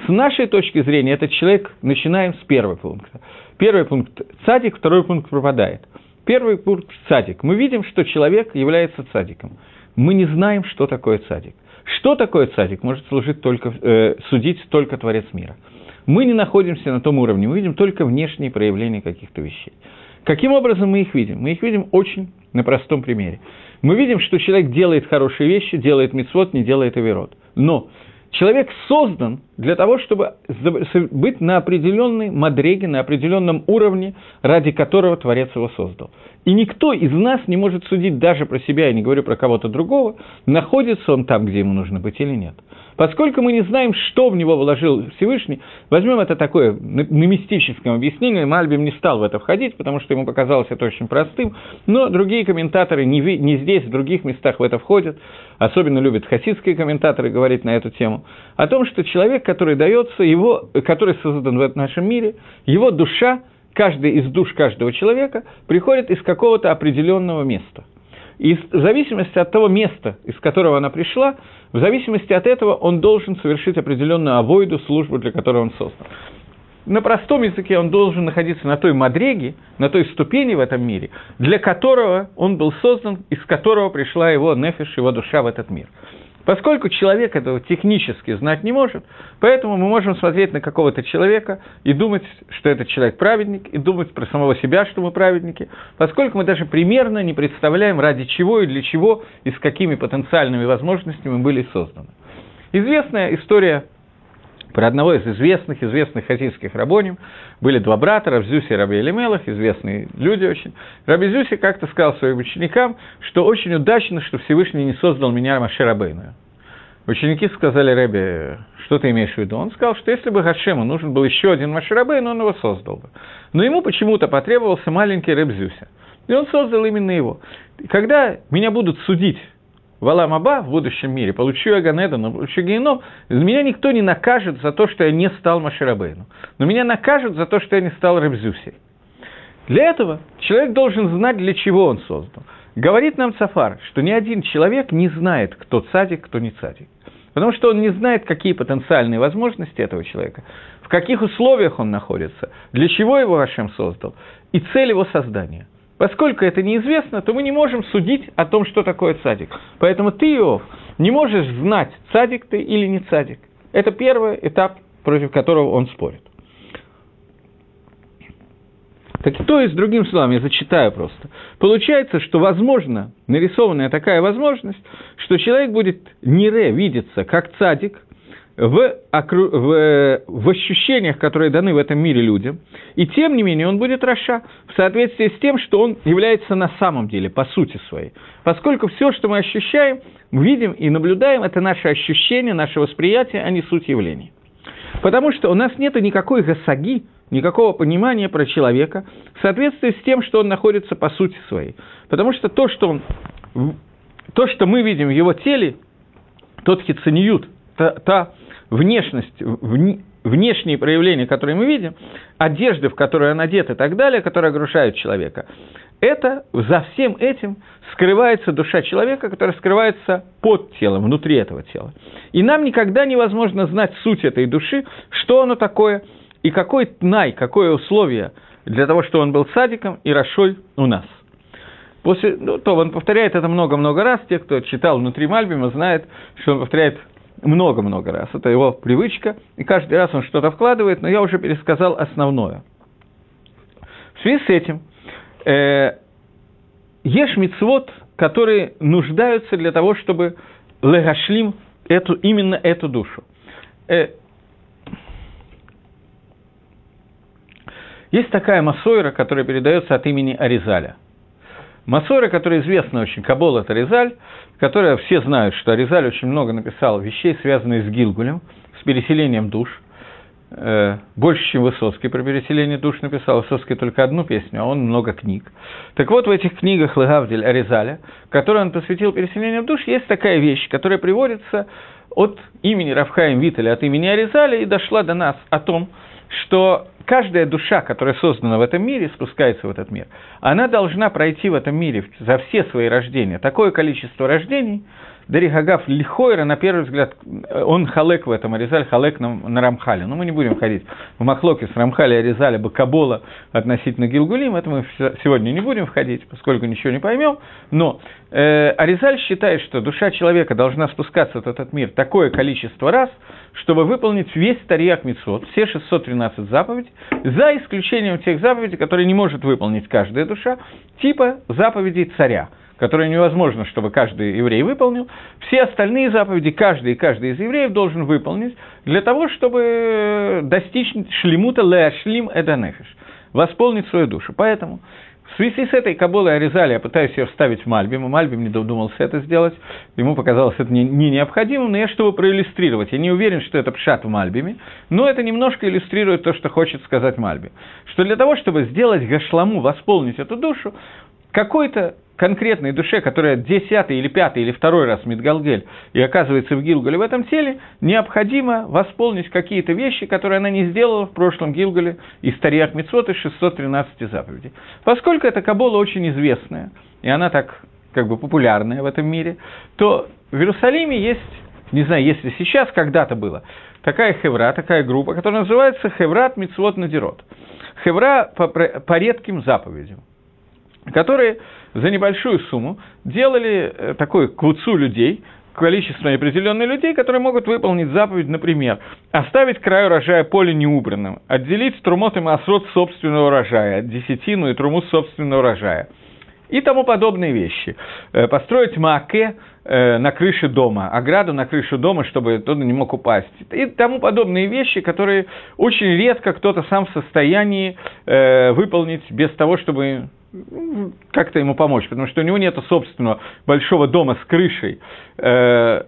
[SPEAKER 1] С нашей точки зрения этот человек, начинаем с первого пункта. Первый пункт – цадик, второй пункт пропадает. Первый пункт – цадик. Мы видим, что человек является цадиком. Мы не знаем, что такое цадик. Что такое цадик, может служить только, э, судить только Творец мира. Мы не находимся на том уровне, мы видим только внешние проявления каких-то вещей. Каким образом мы их видим? Мы их видим очень на простом примере. Мы видим, что человек делает хорошие вещи, делает мицвод, не делает авирот. Но человек создан для того, чтобы быть на определенной мадреге, на определенном уровне, ради которого Творец его создал. И никто из нас не может судить даже про себя, я не говорю про кого-то другого, находится он там, где ему нужно быть или нет. Поскольку мы не знаем, что в него вложил Всевышний, возьмем это такое на мистическом объяснении, Мальбим не стал в это входить, потому что ему показалось это очень простым, но другие комментаторы не, не здесь, в других местах в это входят, особенно любят хасидские комментаторы говорить на эту тему, о том, что человек, который дается, его, который создан в нашем мире, его душа, каждая из душ каждого человека приходит из какого-то определенного места. И в зависимости от того места, из которого она пришла, в зависимости от этого он должен совершить определенную авойду, службу, для которой он создан. На простом языке он должен находиться на той мадреге, на той ступени в этом мире, для которого он был создан, из которого пришла его нефиш, его душа в этот мир – Поскольку человек этого технически знать не может, поэтому мы можем смотреть на какого-то человека и думать, что этот человек праведник, и думать про самого себя, что мы праведники, поскольку мы даже примерно не представляем, ради чего и для чего и с какими потенциальными возможностями мы были созданы. Известная история про одного из известных, известных хасидских рабоним. Были два брата, Рабзюси и Раби Элимелах, известные люди очень. Раби Зюси как-то сказал своим ученикам, что очень удачно, что Всевышний не создал меня Маширабейную. Ученики сказали Рэбе, что ты имеешь в виду? Он сказал, что если бы Хашему нужен был еще один Маширабейн, он его создал бы. Но ему почему-то потребовался маленький Рэбзюся. И он создал именно его. когда меня будут судить в Аламаба, в будущем мире, получу я Ганеда, но получу Геном, меня никто не накажет за то, что я не стал Маширабейну. Но меня накажут за то, что я не стал Рабзюсей. Для этого человек должен знать, для чего он создан. Говорит нам Сафар, что ни один человек не знает, кто цадик, кто не цадик. Потому что он не знает, какие потенциальные возможности этого человека, в каких условиях он находится, для чего его Ашем создал, и цель его создания. Поскольку это неизвестно, то мы не можем судить о том, что такое цадик. Поэтому ты, Иов, не можешь знать, цадик ты или не цадик. Это первый этап, против которого он спорит. Так то есть, другим словом, я зачитаю просто. Получается, что возможно, нарисованная такая возможность, что человек будет не ре видеться как цадик, в, окру... в, в ощущениях, которые даны в этом мире людям, и тем не менее он будет Раша в соответствии с тем, что он является на самом деле, по сути своей. Поскольку все, что мы ощущаем, видим и наблюдаем, это наше ощущение, наше восприятие, а не суть явлений. Потому что у нас нет никакой гасаги, никакого понимания про человека в соответствии с тем, что он находится по сути своей. Потому что то, что, он, то, что мы видим в его теле, тот хицаниют, та, та внешность, внешние проявления, которые мы видим, одежды, в которые он одет и так далее, которые огрушают человека, это, за всем этим скрывается душа человека, которая скрывается под телом, внутри этого тела. И нам никогда невозможно знать суть этой души, что оно такое, и какой тнай, какое условие для того, что он был садиком и Рашой у нас. После, ну, то он повторяет это много-много раз. Те, кто читал внутри Мальбима, знают, что он повторяет много-много раз. Это его привычка, и каждый раз он что-то вкладывает, но я уже пересказал основное. В связи с этим, э, ешь мицвод, которые нуждаются для того, чтобы легашлим эту, именно эту душу. Э, есть такая массойра, которая передается от имени Аризаля – Масора, которая известна очень, Кабол это Резаль, которая все знают, что Резаль очень много написал вещей, связанных с Гилгулем, с переселением душ. э, больше, чем Высоцкий про переселение душ написал. Высоцкий только одну песню, а он много книг. Так вот, в этих книгах Легавдель Аризаля, которые он посвятил переселению душ, есть такая вещь, которая приводится от имени Равхаим Виталя, от имени Аризаля, и дошла до нас о том, что каждая душа, которая создана в этом мире, спускается в этот мир, она должна пройти в этом мире за все свои рождения такое количество рождений, Дарихагав Лихойра, на первый взгляд, он халек в этом, Аризаль халек на, на Рамхале. Но мы не будем ходить в Махлоке с Рамхали, Аризаля, Бакабола относительно Гилгулим, это мы сегодня не будем входить, поскольку ничего не поймем. Но э, Аризаль считает, что душа человека должна спускаться в этот мир такое количество раз, чтобы выполнить весь Тарьяк Мицвод, все 613 заповедей, за исключением тех заповедей, которые не может выполнить каждая душа, типа заповедей царя – которое невозможно, чтобы каждый еврей выполнил, все остальные заповеди каждый и каждый из евреев должен выполнить для того, чтобы достичь шлемута леашлим эданефиш, восполнить свою душу. Поэтому в связи с этой Каболой Аризали я пытаюсь ее вставить в Мальбим, Мальбим не додумался это сделать, ему показалось это не, не необходимым, но я, чтобы проиллюстрировать, я не уверен, что это пшат в Мальбиме, но это немножко иллюстрирует то, что хочет сказать Мальби. Что для того, чтобы сделать гашламу, восполнить эту душу, какой-то конкретной душе, которая десятый или пятый или второй раз Мидгалгель и оказывается в Гилгале в этом теле, необходимо восполнить какие-то вещи, которые она не сделала в прошлом Гилгале из Тарьях Мицвот из 613 заповедей. Поскольку эта Кабола очень известная, и она так как бы популярная в этом мире, то в Иерусалиме есть, не знаю, если сейчас, когда-то было, такая хевра, такая группа, которая называется Хеврат Мицвот Надирот. Хевра по, по редким заповедям, которые за небольшую сумму делали э, такой квуцу людей, количество определенных людей, которые могут выполнить заповедь, например, оставить край урожая поле неубранным, отделить трумот и масрот собственного урожая, десятину и труму собственного урожая и тому подобные вещи. Э, построить мааке э, на крыше дома, ограду на крышу дома, чтобы туда не мог упасть. И тому подобные вещи, которые очень редко кто-то сам в состоянии выполнить без того, чтобы как-то ему помочь, потому что у него нет собственного большого дома с крышей. Э,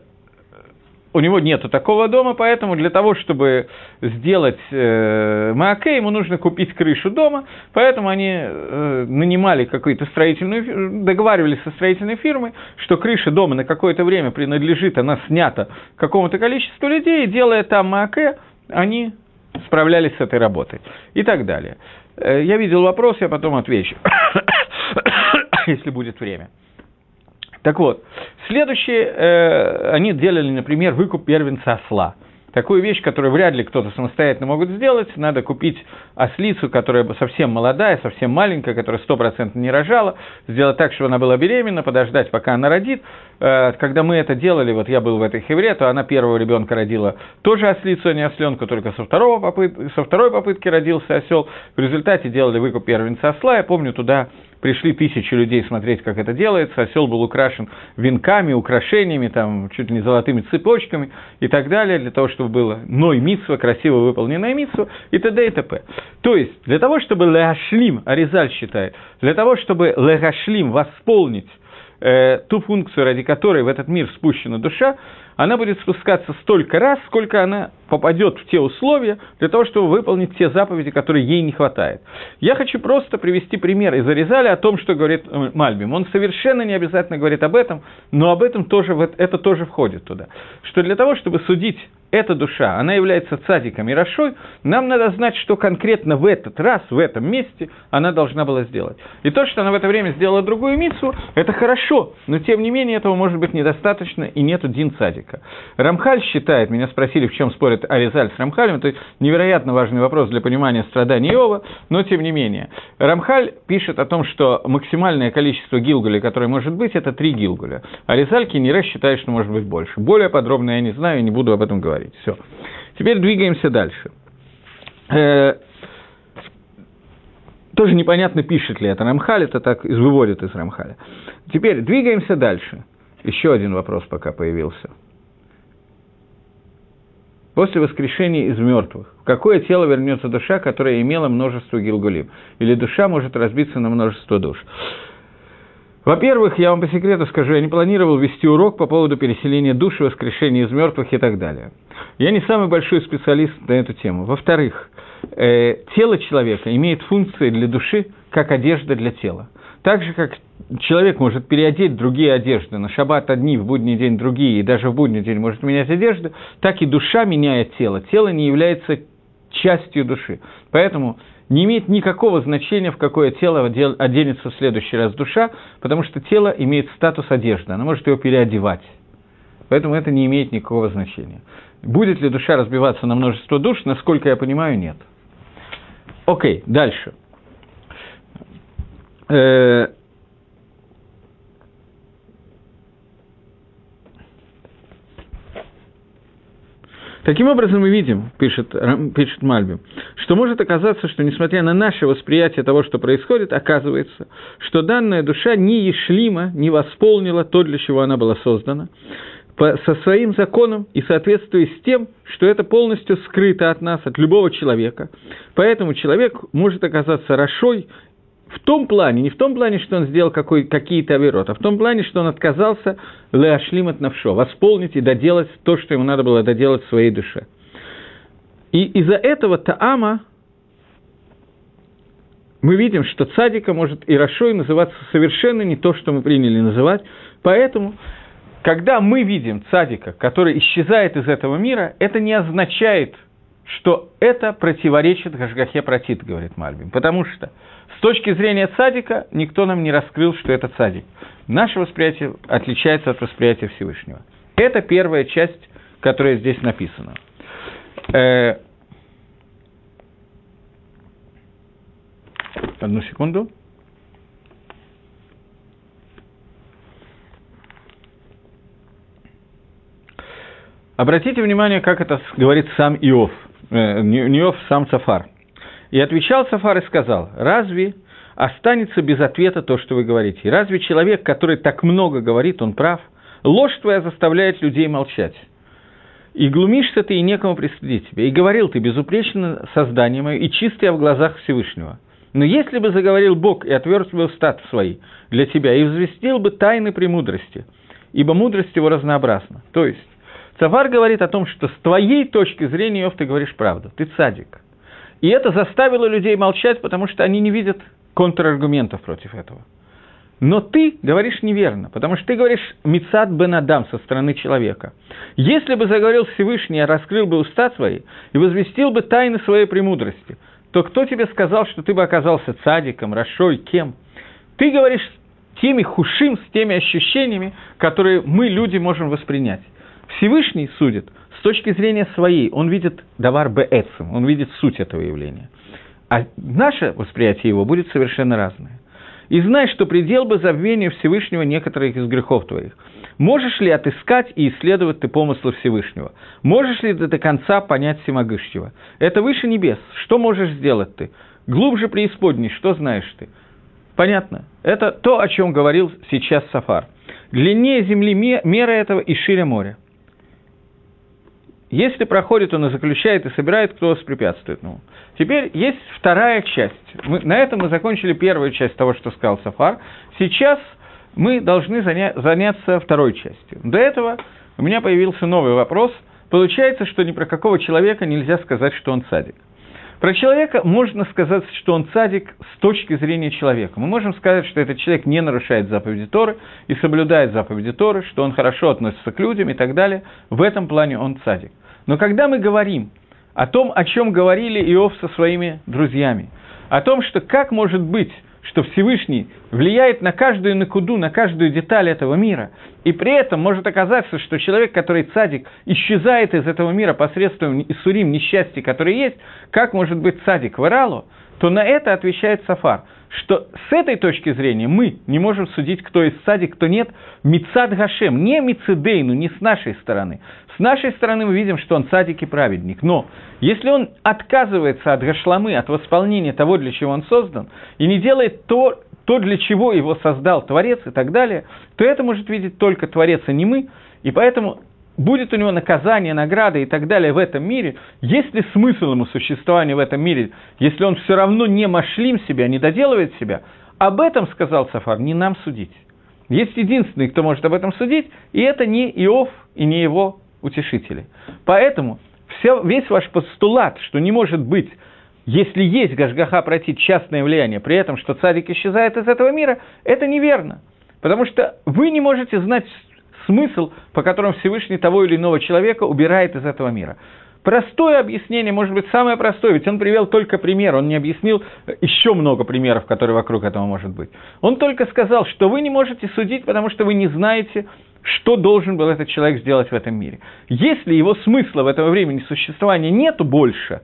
[SPEAKER 1] у него нет такого дома, поэтому для того, чтобы сделать э, Мааке, ему нужно купить крышу дома, поэтому они э, нанимали какую-то строительную, договаривались со строительной фирмой, что крыша дома на какое-то время принадлежит, она снята какому-то количеству людей, и делая там Мааке, они справлялись с этой работой и так далее. Э, я видел вопрос, я потом отвечу, <coughs> если будет время. Так вот, следующее, э, они делали, например, выкуп первенца осла – такую вещь, которую вряд ли кто-то самостоятельно могут сделать. Надо купить ослицу, которая совсем молодая, совсем маленькая, которая стопроцентно не рожала, сделать так, чтобы она была беременна, подождать, пока она родит. Э, когда мы это делали, вот я был в этой хевре, то она первого ребенка родила тоже ослицу, а не осленку, только со, второго попыт... со второй попытки родился осел. В результате делали выкуп первенца осла. Я помню, туда пришли тысячи людей смотреть, как это делается. Осел был украшен венками, украшениями, там, чуть ли не золотыми цепочками и так далее, для того, чтобы было ной митсва, красиво выполненная митсва и т.д. и т.п. То есть, для того, чтобы легашлим, Аризаль считает, для того, чтобы легашлим восполнить э, ту функцию, ради которой в этот мир спущена душа, она будет спускаться столько раз, сколько она попадет в те условия для того, чтобы выполнить те заповеди, которые ей не хватает. Я хочу просто привести пример из Аризаля о том, что говорит э, Мальбим. Он совершенно не обязательно говорит об этом, но об этом тоже, это тоже входит туда. Что для того, чтобы судить эта душа, она является цадиком и Рашой, нам надо знать, что конкретно в этот раз, в этом месте она должна была сделать. И то, что она в это время сделала другую мицу, это хорошо, но тем не менее этого может быть недостаточно и нету дин цадика. Рамхаль считает, меня спросили, в чем спорит Аризаль с Рамхалем, это невероятно важный вопрос для понимания страданий Иова, но тем не менее. Рамхаль пишет о том, что максимальное количество гилгулей, которое может быть, это три гилгуля. Аризаль Кинере считает, что может быть больше. Более подробно я не знаю не буду об этом говорить говорить. Все. Теперь двигаемся дальше. Э, тоже непонятно, пишет ли это Рамхаль, это так выводит из Рамхаля. Теперь двигаемся дальше. Еще один вопрос пока появился. После воскрешения из мертвых, в какое тело вернется душа, которая имела множество гилгулим? Или душа может разбиться на множество душ? Во-первых, я вам по секрету скажу, я не планировал вести урок по поводу переселения души, воскрешения из мертвых и так далее. Я не самый большой специалист на эту тему. Во-вторых, э, тело человека имеет функции для души, как одежда для тела. Так же, как человек может переодеть другие одежды, на шаббат одни, в будний день другие, и даже в будний день может менять одежды, так и душа меняет тело. Тело не является частью души. Поэтому не имеет никакого значения, в какое тело оденется в следующий раз душа, потому что тело имеет статус одежды, она может его переодевать. Поэтому это не имеет никакого значения. Будет ли душа разбиваться на множество душ, насколько я понимаю, нет. Окей, дальше. Таким образом, мы видим, пишет, пишет Мальби, что может оказаться, что несмотря на наше восприятие того, что происходит, оказывается, что данная душа не ешлима, не восполнила то, для чего она была создана, по, со своим законом и соответствуя с тем, что это полностью скрыто от нас, от любого человека. Поэтому человек может оказаться рошой в том плане, не в том плане, что он сделал какой, какие-то авироты, а в том плане, что он отказался леашлим от навшо, восполнить и доделать то, что ему надо было доделать в своей душе. И из-за этого Таама мы видим, что цадика может и Рашой называться совершенно не то, что мы приняли называть. Поэтому, когда мы видим цадика, который исчезает из этого мира, это не означает, что это противоречит Гашгахе Протит, говорит Мальбим. Потому что с точки зрения цадика никто нам не раскрыл, что это цадик. Наше восприятие отличается от восприятия Всевышнего. Это первая часть, которая здесь написана. Э, одну секунду. Обратите внимание, как это говорит сам Иов, э, не Иов, сам Сафар – и отвечал Сафар и сказал, разве останется без ответа то, что вы говорите? Разве человек, который так много говорит, он прав? Ложь твоя заставляет людей молчать. И глумишься ты, и некому пристыдить тебя. И говорил ты безупречно создание мое, и чистое в глазах Всевышнего. Но если бы заговорил Бог и отверз бы уста свои для тебя, и взвестил бы тайны премудрости, ибо мудрость его разнообразна. То есть, Цавар говорит о том, что с твоей точки зрения, Йов, ты говоришь правду, ты цадик. И это заставило людей молчать, потому что они не видят контраргументов против этого. Но ты говоришь неверно, потому что ты говоришь «Мицад бен Адам» со стороны человека. Если бы заговорил Всевышний, раскрыл бы уста свои и возвестил бы тайны своей премудрости, то кто тебе сказал, что ты бы оказался цадиком, рашой, кем? Ты говоришь теми хушим, с теми ощущениями, которые мы, люди, можем воспринять. Всевышний судит с точки зрения своей, он видит давар бээцем, он видит суть этого явления. А наше восприятие его будет совершенно разное. И знай, что предел бы забвению Всевышнего некоторых из грехов твоих. Можешь ли отыскать и исследовать ты помыслы Всевышнего? Можешь ли ты до конца понять Всемогущего? Это выше небес. Что можешь сделать ты? Глубже преисподней, что знаешь ты? Понятно. Это то, о чем говорил сейчас Сафар. Длиннее земли мера этого и шире моря. Если проходит, он и заключает, и собирает, кто воспрепятствует ему. Теперь есть вторая часть. Мы, на этом мы закончили первую часть того, что сказал Сафар. Сейчас мы должны заня, заняться второй частью. До этого у меня появился новый вопрос. Получается, что ни про какого человека нельзя сказать, что он садик. Про человека можно сказать, что он садик с точки зрения человека. Мы можем сказать, что этот человек не нарушает заповеди Торы и соблюдает заповеди Торы, что он хорошо относится к людям и так далее. В этом плане он садик. Но когда мы говорим о том, о чем говорили Иов со своими друзьями, о том, что как может быть, что Всевышний влияет на каждую накуду, на каждую деталь этого мира, и при этом может оказаться, что человек, который цадик, исчезает из этого мира посредством Исурим, несчастья, которые есть, как может быть цадик в Иралу, то на это отвечает Сафар, что с этой точки зрения мы не можем судить, кто из садик, кто нет, Мицад Гашем, не Мицедейну, не с нашей стороны. С нашей стороны мы видим, что он садик и праведник. Но если он отказывается от гашламы, от восполнения того, для чего он создан, и не делает то, то, для чего его создал Творец и так далее, то это может видеть только Творец, а не мы. И поэтому будет у него наказание, награда и так далее в этом мире, есть ли смысл ему существования в этом мире, если он все равно не машлим себя, не доделывает себя, об этом, сказал Сафар, не нам судить. Есть единственный, кто может об этом судить, и это не Иов и не его утешители. Поэтому все, весь ваш постулат, что не может быть, если есть Гашгаха пройти частное влияние, при этом, что цадик исчезает из этого мира, это неверно. Потому что вы не можете знать смысл, по которому Всевышний того или иного человека убирает из этого мира. Простое объяснение, может быть, самое простое, ведь он привел только пример, он не объяснил еще много примеров, которые вокруг этого может быть. Он только сказал, что вы не можете судить, потому что вы не знаете, что должен был этот человек сделать в этом мире. Если его смысла в этого времени существования нету больше,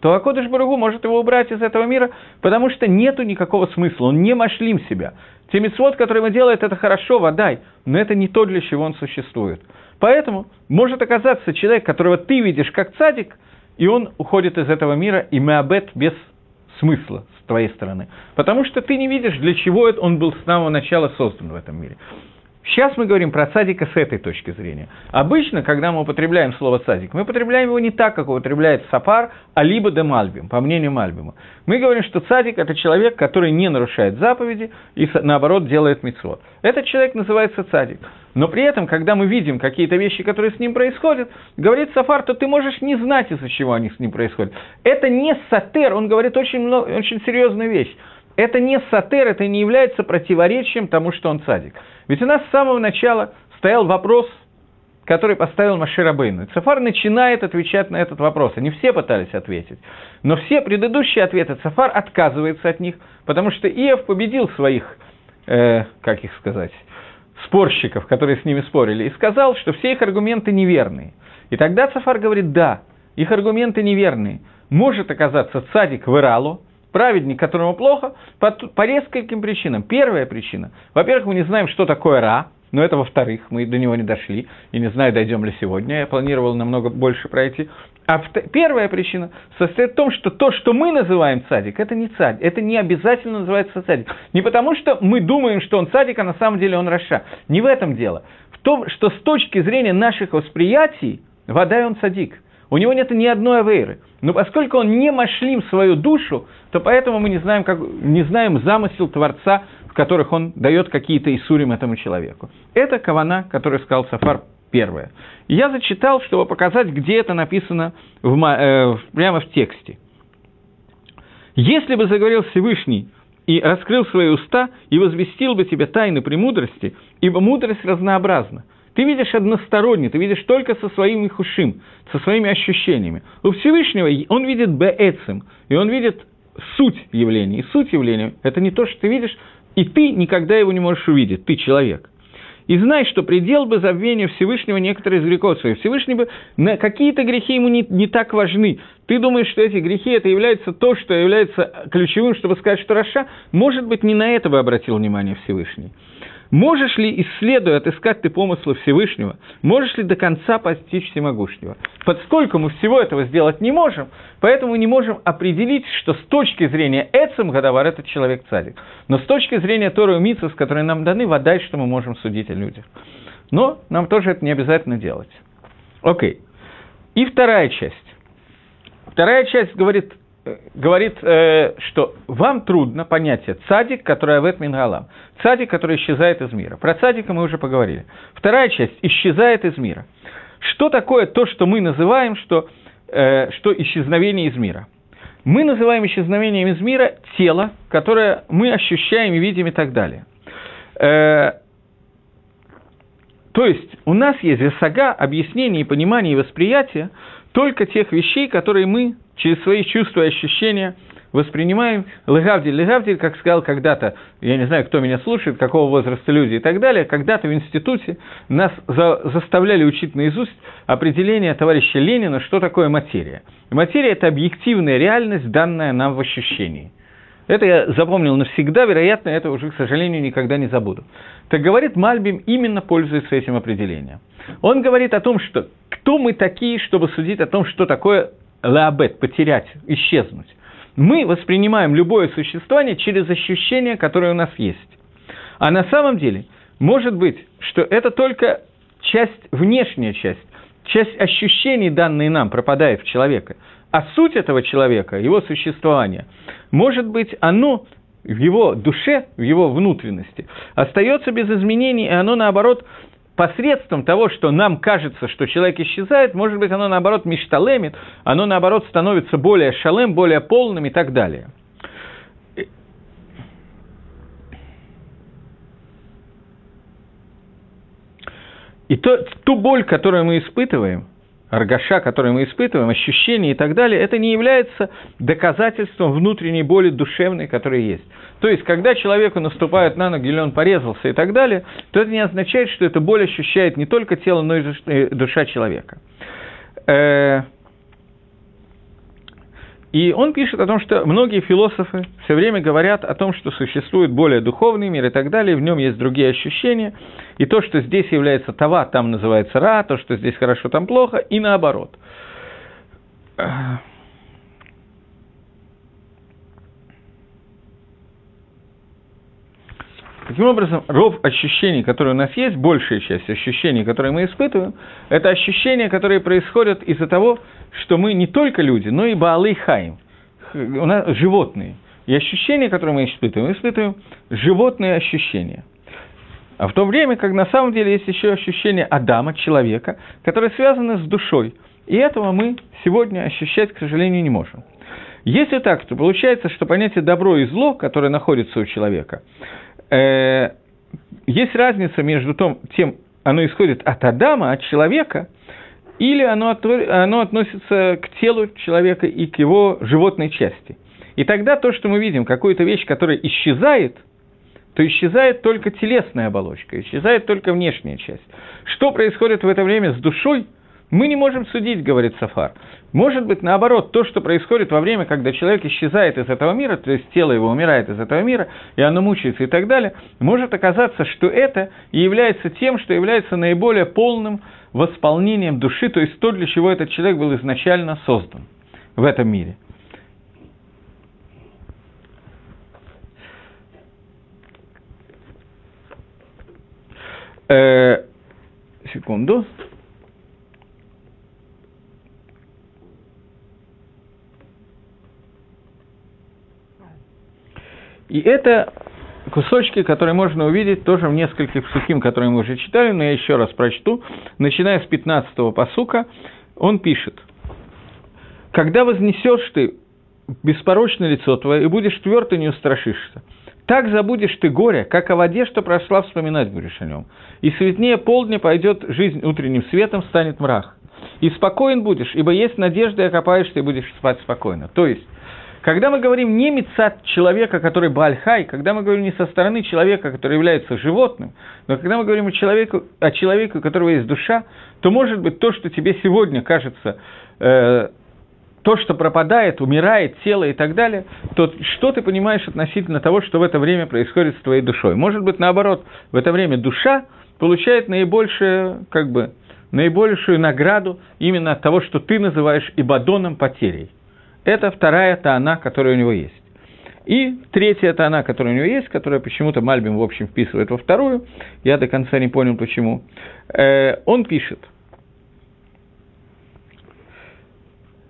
[SPEAKER 1] то Акодыш Баругу может его убрать из этого мира, потому что нету никакого смысла, он не машлим себя. Те митцвот, которые он делает, это хорошо, водай, но это не то, для чего он существует. Поэтому может оказаться человек, которого ты видишь как цадик, и он уходит из этого мира, и меабет без смысла с твоей стороны. Потому что ты не видишь, для чего он был с самого начала создан в этом мире. Сейчас мы говорим про цадика с этой точки зрения. Обычно, когда мы употребляем слово цадик, мы употребляем его не так, как употребляет Сапар, а либо де Мальбим, по мнению Мальбима. Мы говорим, что цадик – это человек, который не нарушает заповеди и, наоборот, делает митцвот. Этот человек называется цадик. Но при этом, когда мы видим какие-то вещи, которые с ним происходят, говорит Сафар, то ты можешь не знать, из-за чего они с ним происходят. Это не сатер, он говорит очень, много, очень серьезную вещь. Это не сатер, это не является противоречием тому, что он цадик. Ведь у нас с самого начала стоял вопрос, который поставил Машир Абейну. Цафар начинает отвечать на этот вопрос. Они все пытались ответить. Но все предыдущие ответы Цафар отказывается от них, потому что Иов победил своих, э, как их сказать, спорщиков, которые с ними спорили, и сказал, что все их аргументы неверные. И тогда Цафар говорит, да, их аргументы неверные. Может оказаться цадик в Иралу, праведник, которому плохо, по, по нескольким причинам. Первая причина. Во-первых, мы не знаем, что такое Ра, но это во-вторых, мы до него не дошли, и не знаю, дойдем ли сегодня, я планировал намного больше пройти. А первая причина состоит в том, что то, что мы называем цадик, это не цадик, это не обязательно называется цадик. Не потому, что мы думаем, что он цадик, а на самом деле он раша. Не в этом дело. В том, что с точки зрения наших восприятий, вода и он цадик. У него нет ни одной авейры. Но поскольку он не машлим свою душу, то поэтому мы не знаем, как, не знаем замысел Творца, в которых он дает какие-то Исурим этому человеку. Это кавана, который сказал Сафар первое. Я зачитал, чтобы показать, где это написано в, э, прямо в тексте. «Если бы заговорил Всевышний и раскрыл свои уста, и возвестил бы тебе тайны премудрости, ибо мудрость разнообразна, ты видишь односторонне, ты видишь только со своим хушим, со своими ощущениями. У Всевышнего он видит беэцем, и он видит суть явления. И суть явления – это не то, что ты видишь, и ты никогда его не можешь увидеть, ты человек. И знай, что предел бы забвения Всевышнего некоторые из грехов своих. Всевышний бы, на какие-то грехи ему не, не так важны. Ты думаешь, что эти грехи, это является то, что является ключевым, чтобы сказать, что Раша, может быть, не на это бы обратил внимание Всевышний. Можешь ли, исследуя, отыскать ты помыслы Всевышнего? Можешь ли до конца постичь Всемогущего? Подскольку мы всего этого сделать не можем, поэтому не можем определить, что с точки зрения Эцем Гадавар этот человек царик. Но с точки зрения Торы и Митсус, которые нам даны, водай, что мы можем судить о людях. Но нам тоже это не обязательно делать. Окей. И вторая часть. Вторая часть говорит говорит, э, что вам трудно понятие цадик, который авет мингалам. Цадик, который исчезает из мира. Про цадика мы уже поговорили. Вторая часть – исчезает из мира. Что такое то, что мы называем, что, э, что исчезновение из мира? Мы называем исчезновением из мира тело, которое мы ощущаем и видим и так далее. Э, то есть у нас есть засага, объяснение, понимание и восприятие только тех вещей, которые мы через свои чувства и ощущения воспринимаем легавдиль, легавдиль, как сказал когда-то, я не знаю, кто меня слушает, какого возраста люди и так далее, когда-то в институте нас за, заставляли учить наизусть определение товарища Ленина, что такое материя. Материя – это объективная реальность, данная нам в ощущении. Это я запомнил навсегда, вероятно, это уже, к сожалению, никогда не забуду. Так говорит Мальбим, именно пользуется этим определением. Он говорит о том, что кто мы такие, чтобы судить о том, что такое лаабет, потерять, исчезнуть. Мы воспринимаем любое существование через ощущения, которые у нас есть. А на самом деле, может быть, что это только часть, внешняя часть, часть ощущений, данные нам, пропадает в человека. А суть этого человека, его существования, может быть, оно в его душе, в его внутренности, остается без изменений, и оно, наоборот, посредством того, что нам кажется, что человек исчезает, может быть, оно, наоборот, мечталемит, оно, наоборот, становится более шалем, более полным и так далее. И то, ту боль, которую мы испытываем, аргаша, который мы испытываем, ощущения и так далее, это не является доказательством внутренней боли душевной, которая есть. То есть, когда человеку наступают на ноги, или он порезался и так далее, то это не означает, что эта боль ощущает не только тело, но и душа человека. И он пишет о том, что многие философы все время говорят о том, что существует более духовный мир и так далее, в нем есть другие ощущения, и то, что здесь является това, там называется ра, то, что здесь хорошо, там плохо, и наоборот. Таким образом, ров ощущений, которые у нас есть, большая часть ощущений, которые мы испытываем, это ощущения, которые происходят из-за того, что мы не только люди, но и баалы хаим, у нас животные. И ощущения, которые мы испытываем, мы испытываем животные ощущения. А в то время, как на самом деле есть еще ощущение Адама, человека, которое связано с душой. И этого мы сегодня ощущать, к сожалению, не можем. Если так, то получается, что понятие добро и зло, которое находится у человека, э, есть разница между том, тем, оно исходит от Адама, от человека, или оно, оно относится к телу человека и к его животной части. И тогда то, что мы видим, какую-то вещь, которая исчезает, то исчезает только телесная оболочка, исчезает только внешняя часть. Что происходит в это время с душой – мы не можем судить, говорит Сафар. Может быть, наоборот, то, что происходит во время, когда человек исчезает из этого мира, то есть тело его умирает из этого мира, и оно мучается и так далее, может оказаться, что это и является тем, что является наиболее полным восполнением души, то есть то, для чего этот человек был изначально создан в этом мире. Э, секунду. И это кусочки, которые можно увидеть тоже в нескольких псухим, которые мы уже читали, но я еще раз прочту. Начиная с 15-го посука, он пишет. «Когда вознесешь ты беспорочное лицо твое, и будешь тверд и не устрашишься, так забудешь ты горе, как о воде, что прошла, вспоминать будешь о нем. И светнее полдня пойдет жизнь утренним светом, станет мрак. И спокоен будешь, ибо есть надежда, и окопаешься, и будешь спать спокойно». То есть, когда мы говорим не мецат человека, который бальхай, когда мы говорим не со стороны человека, который является животным, но когда мы говорим о человеку, о человеке, у которого есть душа, то может быть то, что тебе сегодня кажется, э, то, что пропадает, умирает тело и так далее, то что ты понимаешь относительно того, что в это время происходит с твоей душой? Может быть, наоборот, в это время душа получает наибольшее, как бы, наибольшую награду именно от того, что ты называешь ибадоном потерей. Это вторая тона, которая у него есть. И третья тона, которая у него есть, которая почему-то Мальбим, в общем, вписывает во вторую, я до конца не понял, почему, э, он пишет.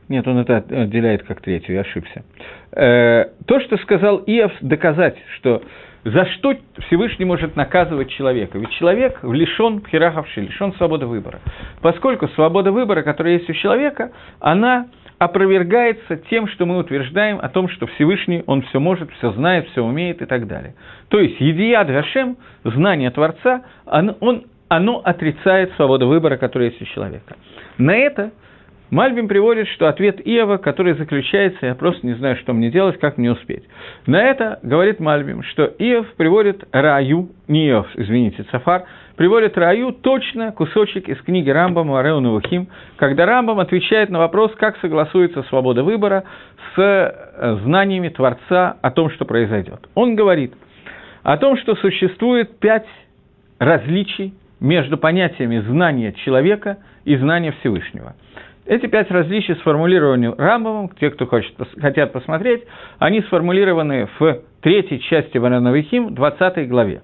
[SPEAKER 1] Нет, он это отделяет как третью, я ошибся. Э, то, что сказал Иов, доказать, что за что Всевышний может наказывать человека? Ведь человек лишен пхераховши, лишен свободы выбора. Поскольку свобода выбора, которая есть у человека, она опровергается тем, что мы утверждаем о том, что Всевышний, Он все может, все знает, все умеет и так далее. То есть, Едият Гашем, знание Творца, он, он, оно отрицает свободу выбора, которая есть у человека. На это Мальбим приводит, что ответ Иова, который заключается, я просто не знаю, что мне делать, как мне успеть. На это говорит Мальбим, что Иов приводит Раю, не Иов, извините, Сафар, приводит Раю точно кусочек из книги Рамбама Ареуна Вахим, когда Рамбам отвечает на вопрос, как согласуется свобода выбора с э, знаниями Творца о том, что произойдет. Он говорит о том, что существует пять различий между понятиями знания человека и знания Всевышнего – эти пять различий сформулированы Рамбовым, те, кто хочет, хотят посмотреть, они сформулированы в третьей части Вареновихим, 20 главе.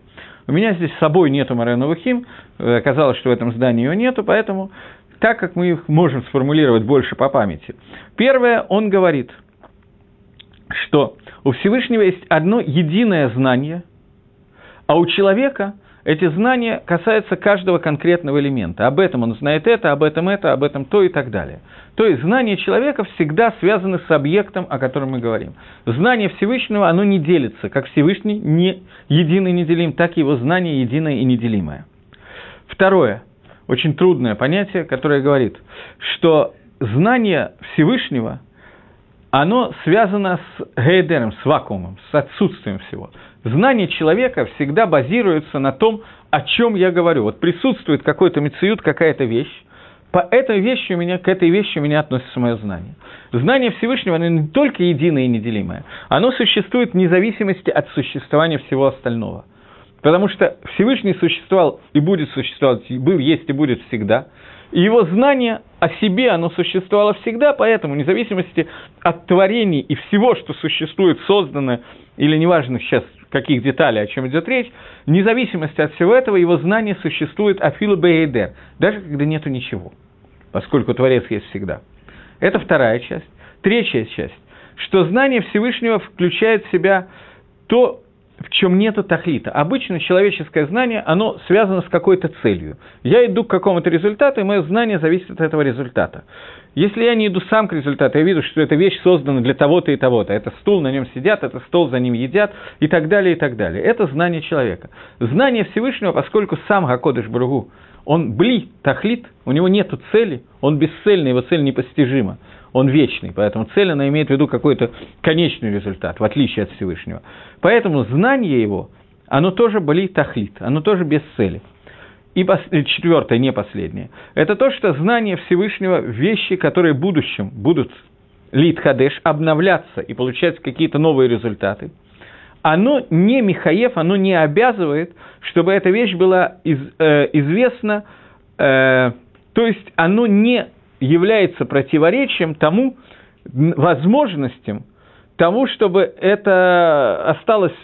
[SPEAKER 1] У меня здесь с собой нету Мареновухим, оказалось, что в этом здании его нету, поэтому так как мы их можем сформулировать больше по памяти. Первое, он говорит, что У Всевышнего есть одно единое знание, а у человека эти знания касаются каждого конкретного элемента. Об этом он знает это, об этом это, об этом то и так далее. То есть знание человека всегда связано с объектом, о котором мы говорим. Знание Всевышнего, оно не делится, как Всевышний не единый неделим, так и его знание единое и неделимое. Второе, очень трудное понятие, которое говорит, что знание Всевышнего, оно связано с гейдером, с вакуумом, с отсутствием всего. Знание человека всегда базируется на том, о чем я говорю. Вот присутствует какой-то мециют, какая-то вещь, по этой вещи у меня, к этой вещи у меня относится мое знание. Знание Всевышнего, оно не только единое и неделимое, оно существует в независимости от существования всего остального. Потому что Всевышний существовал и будет существовать, был, есть и будет всегда. И его знание о себе, оно существовало всегда, поэтому, вне зависимости от творений и всего, что существует, создано, или неважно сейчас каких деталей, о чем идет речь, вне зависимости от всего этого, его знание существует афилу бейдер, даже когда нету ничего, поскольку Творец есть всегда. Это вторая часть. Третья часть, что знание Всевышнего включает в себя то, в чем нету тахлита. Обычно человеческое знание, оно связано с какой-то целью. Я иду к какому-то результату, и мое знание зависит от этого результата. Если я не иду сам к результату, я вижу, что эта вещь создана для того-то и того-то. Это стул, на нем сидят, это стол, за ним едят, и так далее, и так далее. Это знание человека. Знание Всевышнего, поскольку сам Гакодыш Бругу, он бли, тахлит, у него нет цели, он бесцельный, его цель непостижима он вечный, поэтому цель, она имеет в виду какой-то конечный результат, в отличие от Всевышнего. Поэтому знание его, оно тоже болит тахлит, оно тоже без цели. И э, четвертое, не последнее, это то, что знание Всевышнего, вещи, которые в будущем будут лит хадеш, обновляться и получать какие-то новые результаты, оно не Михаев, оно не обязывает, чтобы эта вещь была из, э, известна, э, то есть оно не является противоречием тому возможностям, тому, чтобы это осталось,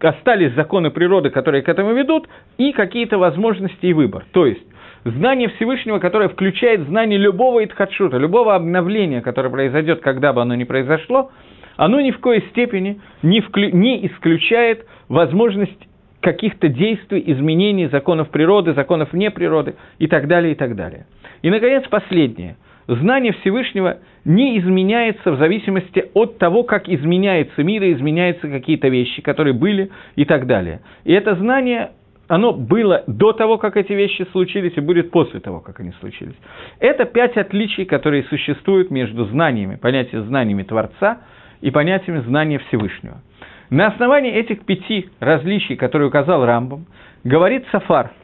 [SPEAKER 1] остались законы природы, которые к этому ведут, и какие-то возможности и выбор. То есть, знание Всевышнего, которое включает знание любого итхадшута, любого обновления, которое произойдет, когда бы оно ни произошло, оно ни в коей степени не, вклю... не исключает возможность каких-то действий, изменений законов природы, законов вне природы и так далее, и так далее. И, наконец, последнее. Знание Всевышнего не изменяется в зависимости от того, как изменяется мир и изменяются какие-то вещи, которые были и так далее. И это знание, оно было до того, как эти вещи случились, и будет после того, как они случились. Это пять отличий, которые существуют между знаниями, понятием знаниями Творца и понятиями знания Всевышнего. На основании этих пяти различий, которые указал Рамбом, говорит Сафар –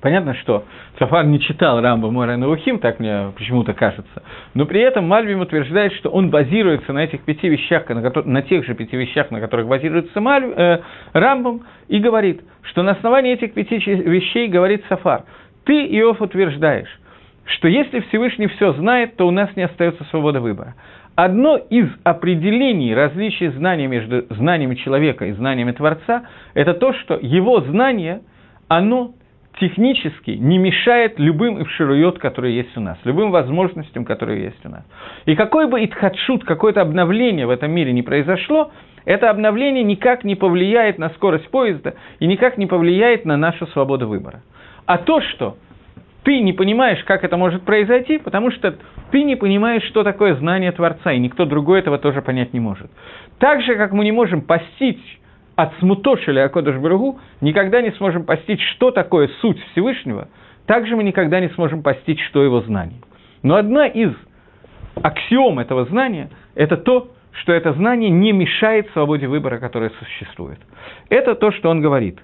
[SPEAKER 1] Понятно, что Сафар не читал Рамба Мора Наухим, так мне почему-то кажется, но при этом Мальбим утверждает, что он базируется на этих пяти вещах, на, которых, на тех же пяти вещах, на которых базируется Маль, э, Рамбом, и говорит, что на основании этих пяти вещей говорит Сафар, ты, Иов, утверждаешь, что если Всевышний все знает, то у нас не остается свобода выбора. Одно из определений различий знаний между знаниями человека и знаниями Творца – это то, что его знание, оно технически не мешает любым ивширует, которые есть у нас, любым возможностям, которые есть у нас. И какой бы итхадшут, какое-то обновление в этом мире не произошло, это обновление никак не повлияет на скорость поезда и никак не повлияет на нашу свободу выбора. А то, что ты не понимаешь, как это может произойти, потому что ты не понимаешь, что такое знание Творца, и никто другой этого тоже понять не может. Так же, как мы не можем постичь от смутошили Акодыш Баругу никогда не сможем постичь, что такое суть Всевышнего, также мы никогда не сможем постичь, что его знание. Но одна из аксиом этого знания – это то, что это знание не мешает свободе выбора, которая существует. Это то, что он говорит.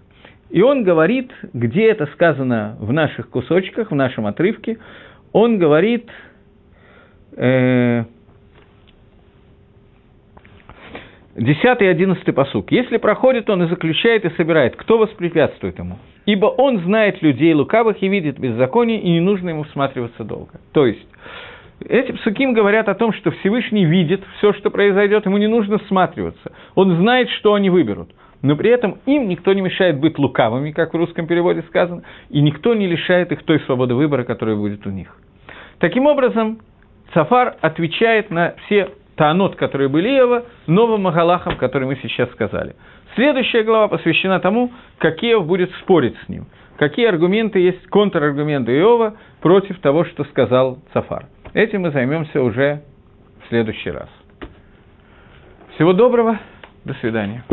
[SPEAKER 1] И он говорит, где это сказано в наших кусочках, в нашем отрывке, он говорит, э, Десятый и одиннадцатый посук. Если проходит он и заключает и собирает, кто воспрепятствует ему? Ибо он знает людей лукавых и видит беззаконие, и не нужно ему всматриваться долго. То есть, эти псуким говорят о том, что Всевышний видит все, что произойдет, ему не нужно всматриваться. Он знает, что они выберут. Но при этом им никто не мешает быть лукавыми, как в русском переводе сказано, и никто не лишает их той свободы выбора, которая будет у них. Таким образом, Сафар отвечает на все таанот, которые были Иова, новым Агалахом, который мы сейчас сказали. Следующая глава посвящена тому, как Иов будет спорить с ним. Какие аргументы есть, контраргументы Иова против того, что сказал Цафар. Этим мы займемся уже в следующий раз. Всего доброго, до свидания.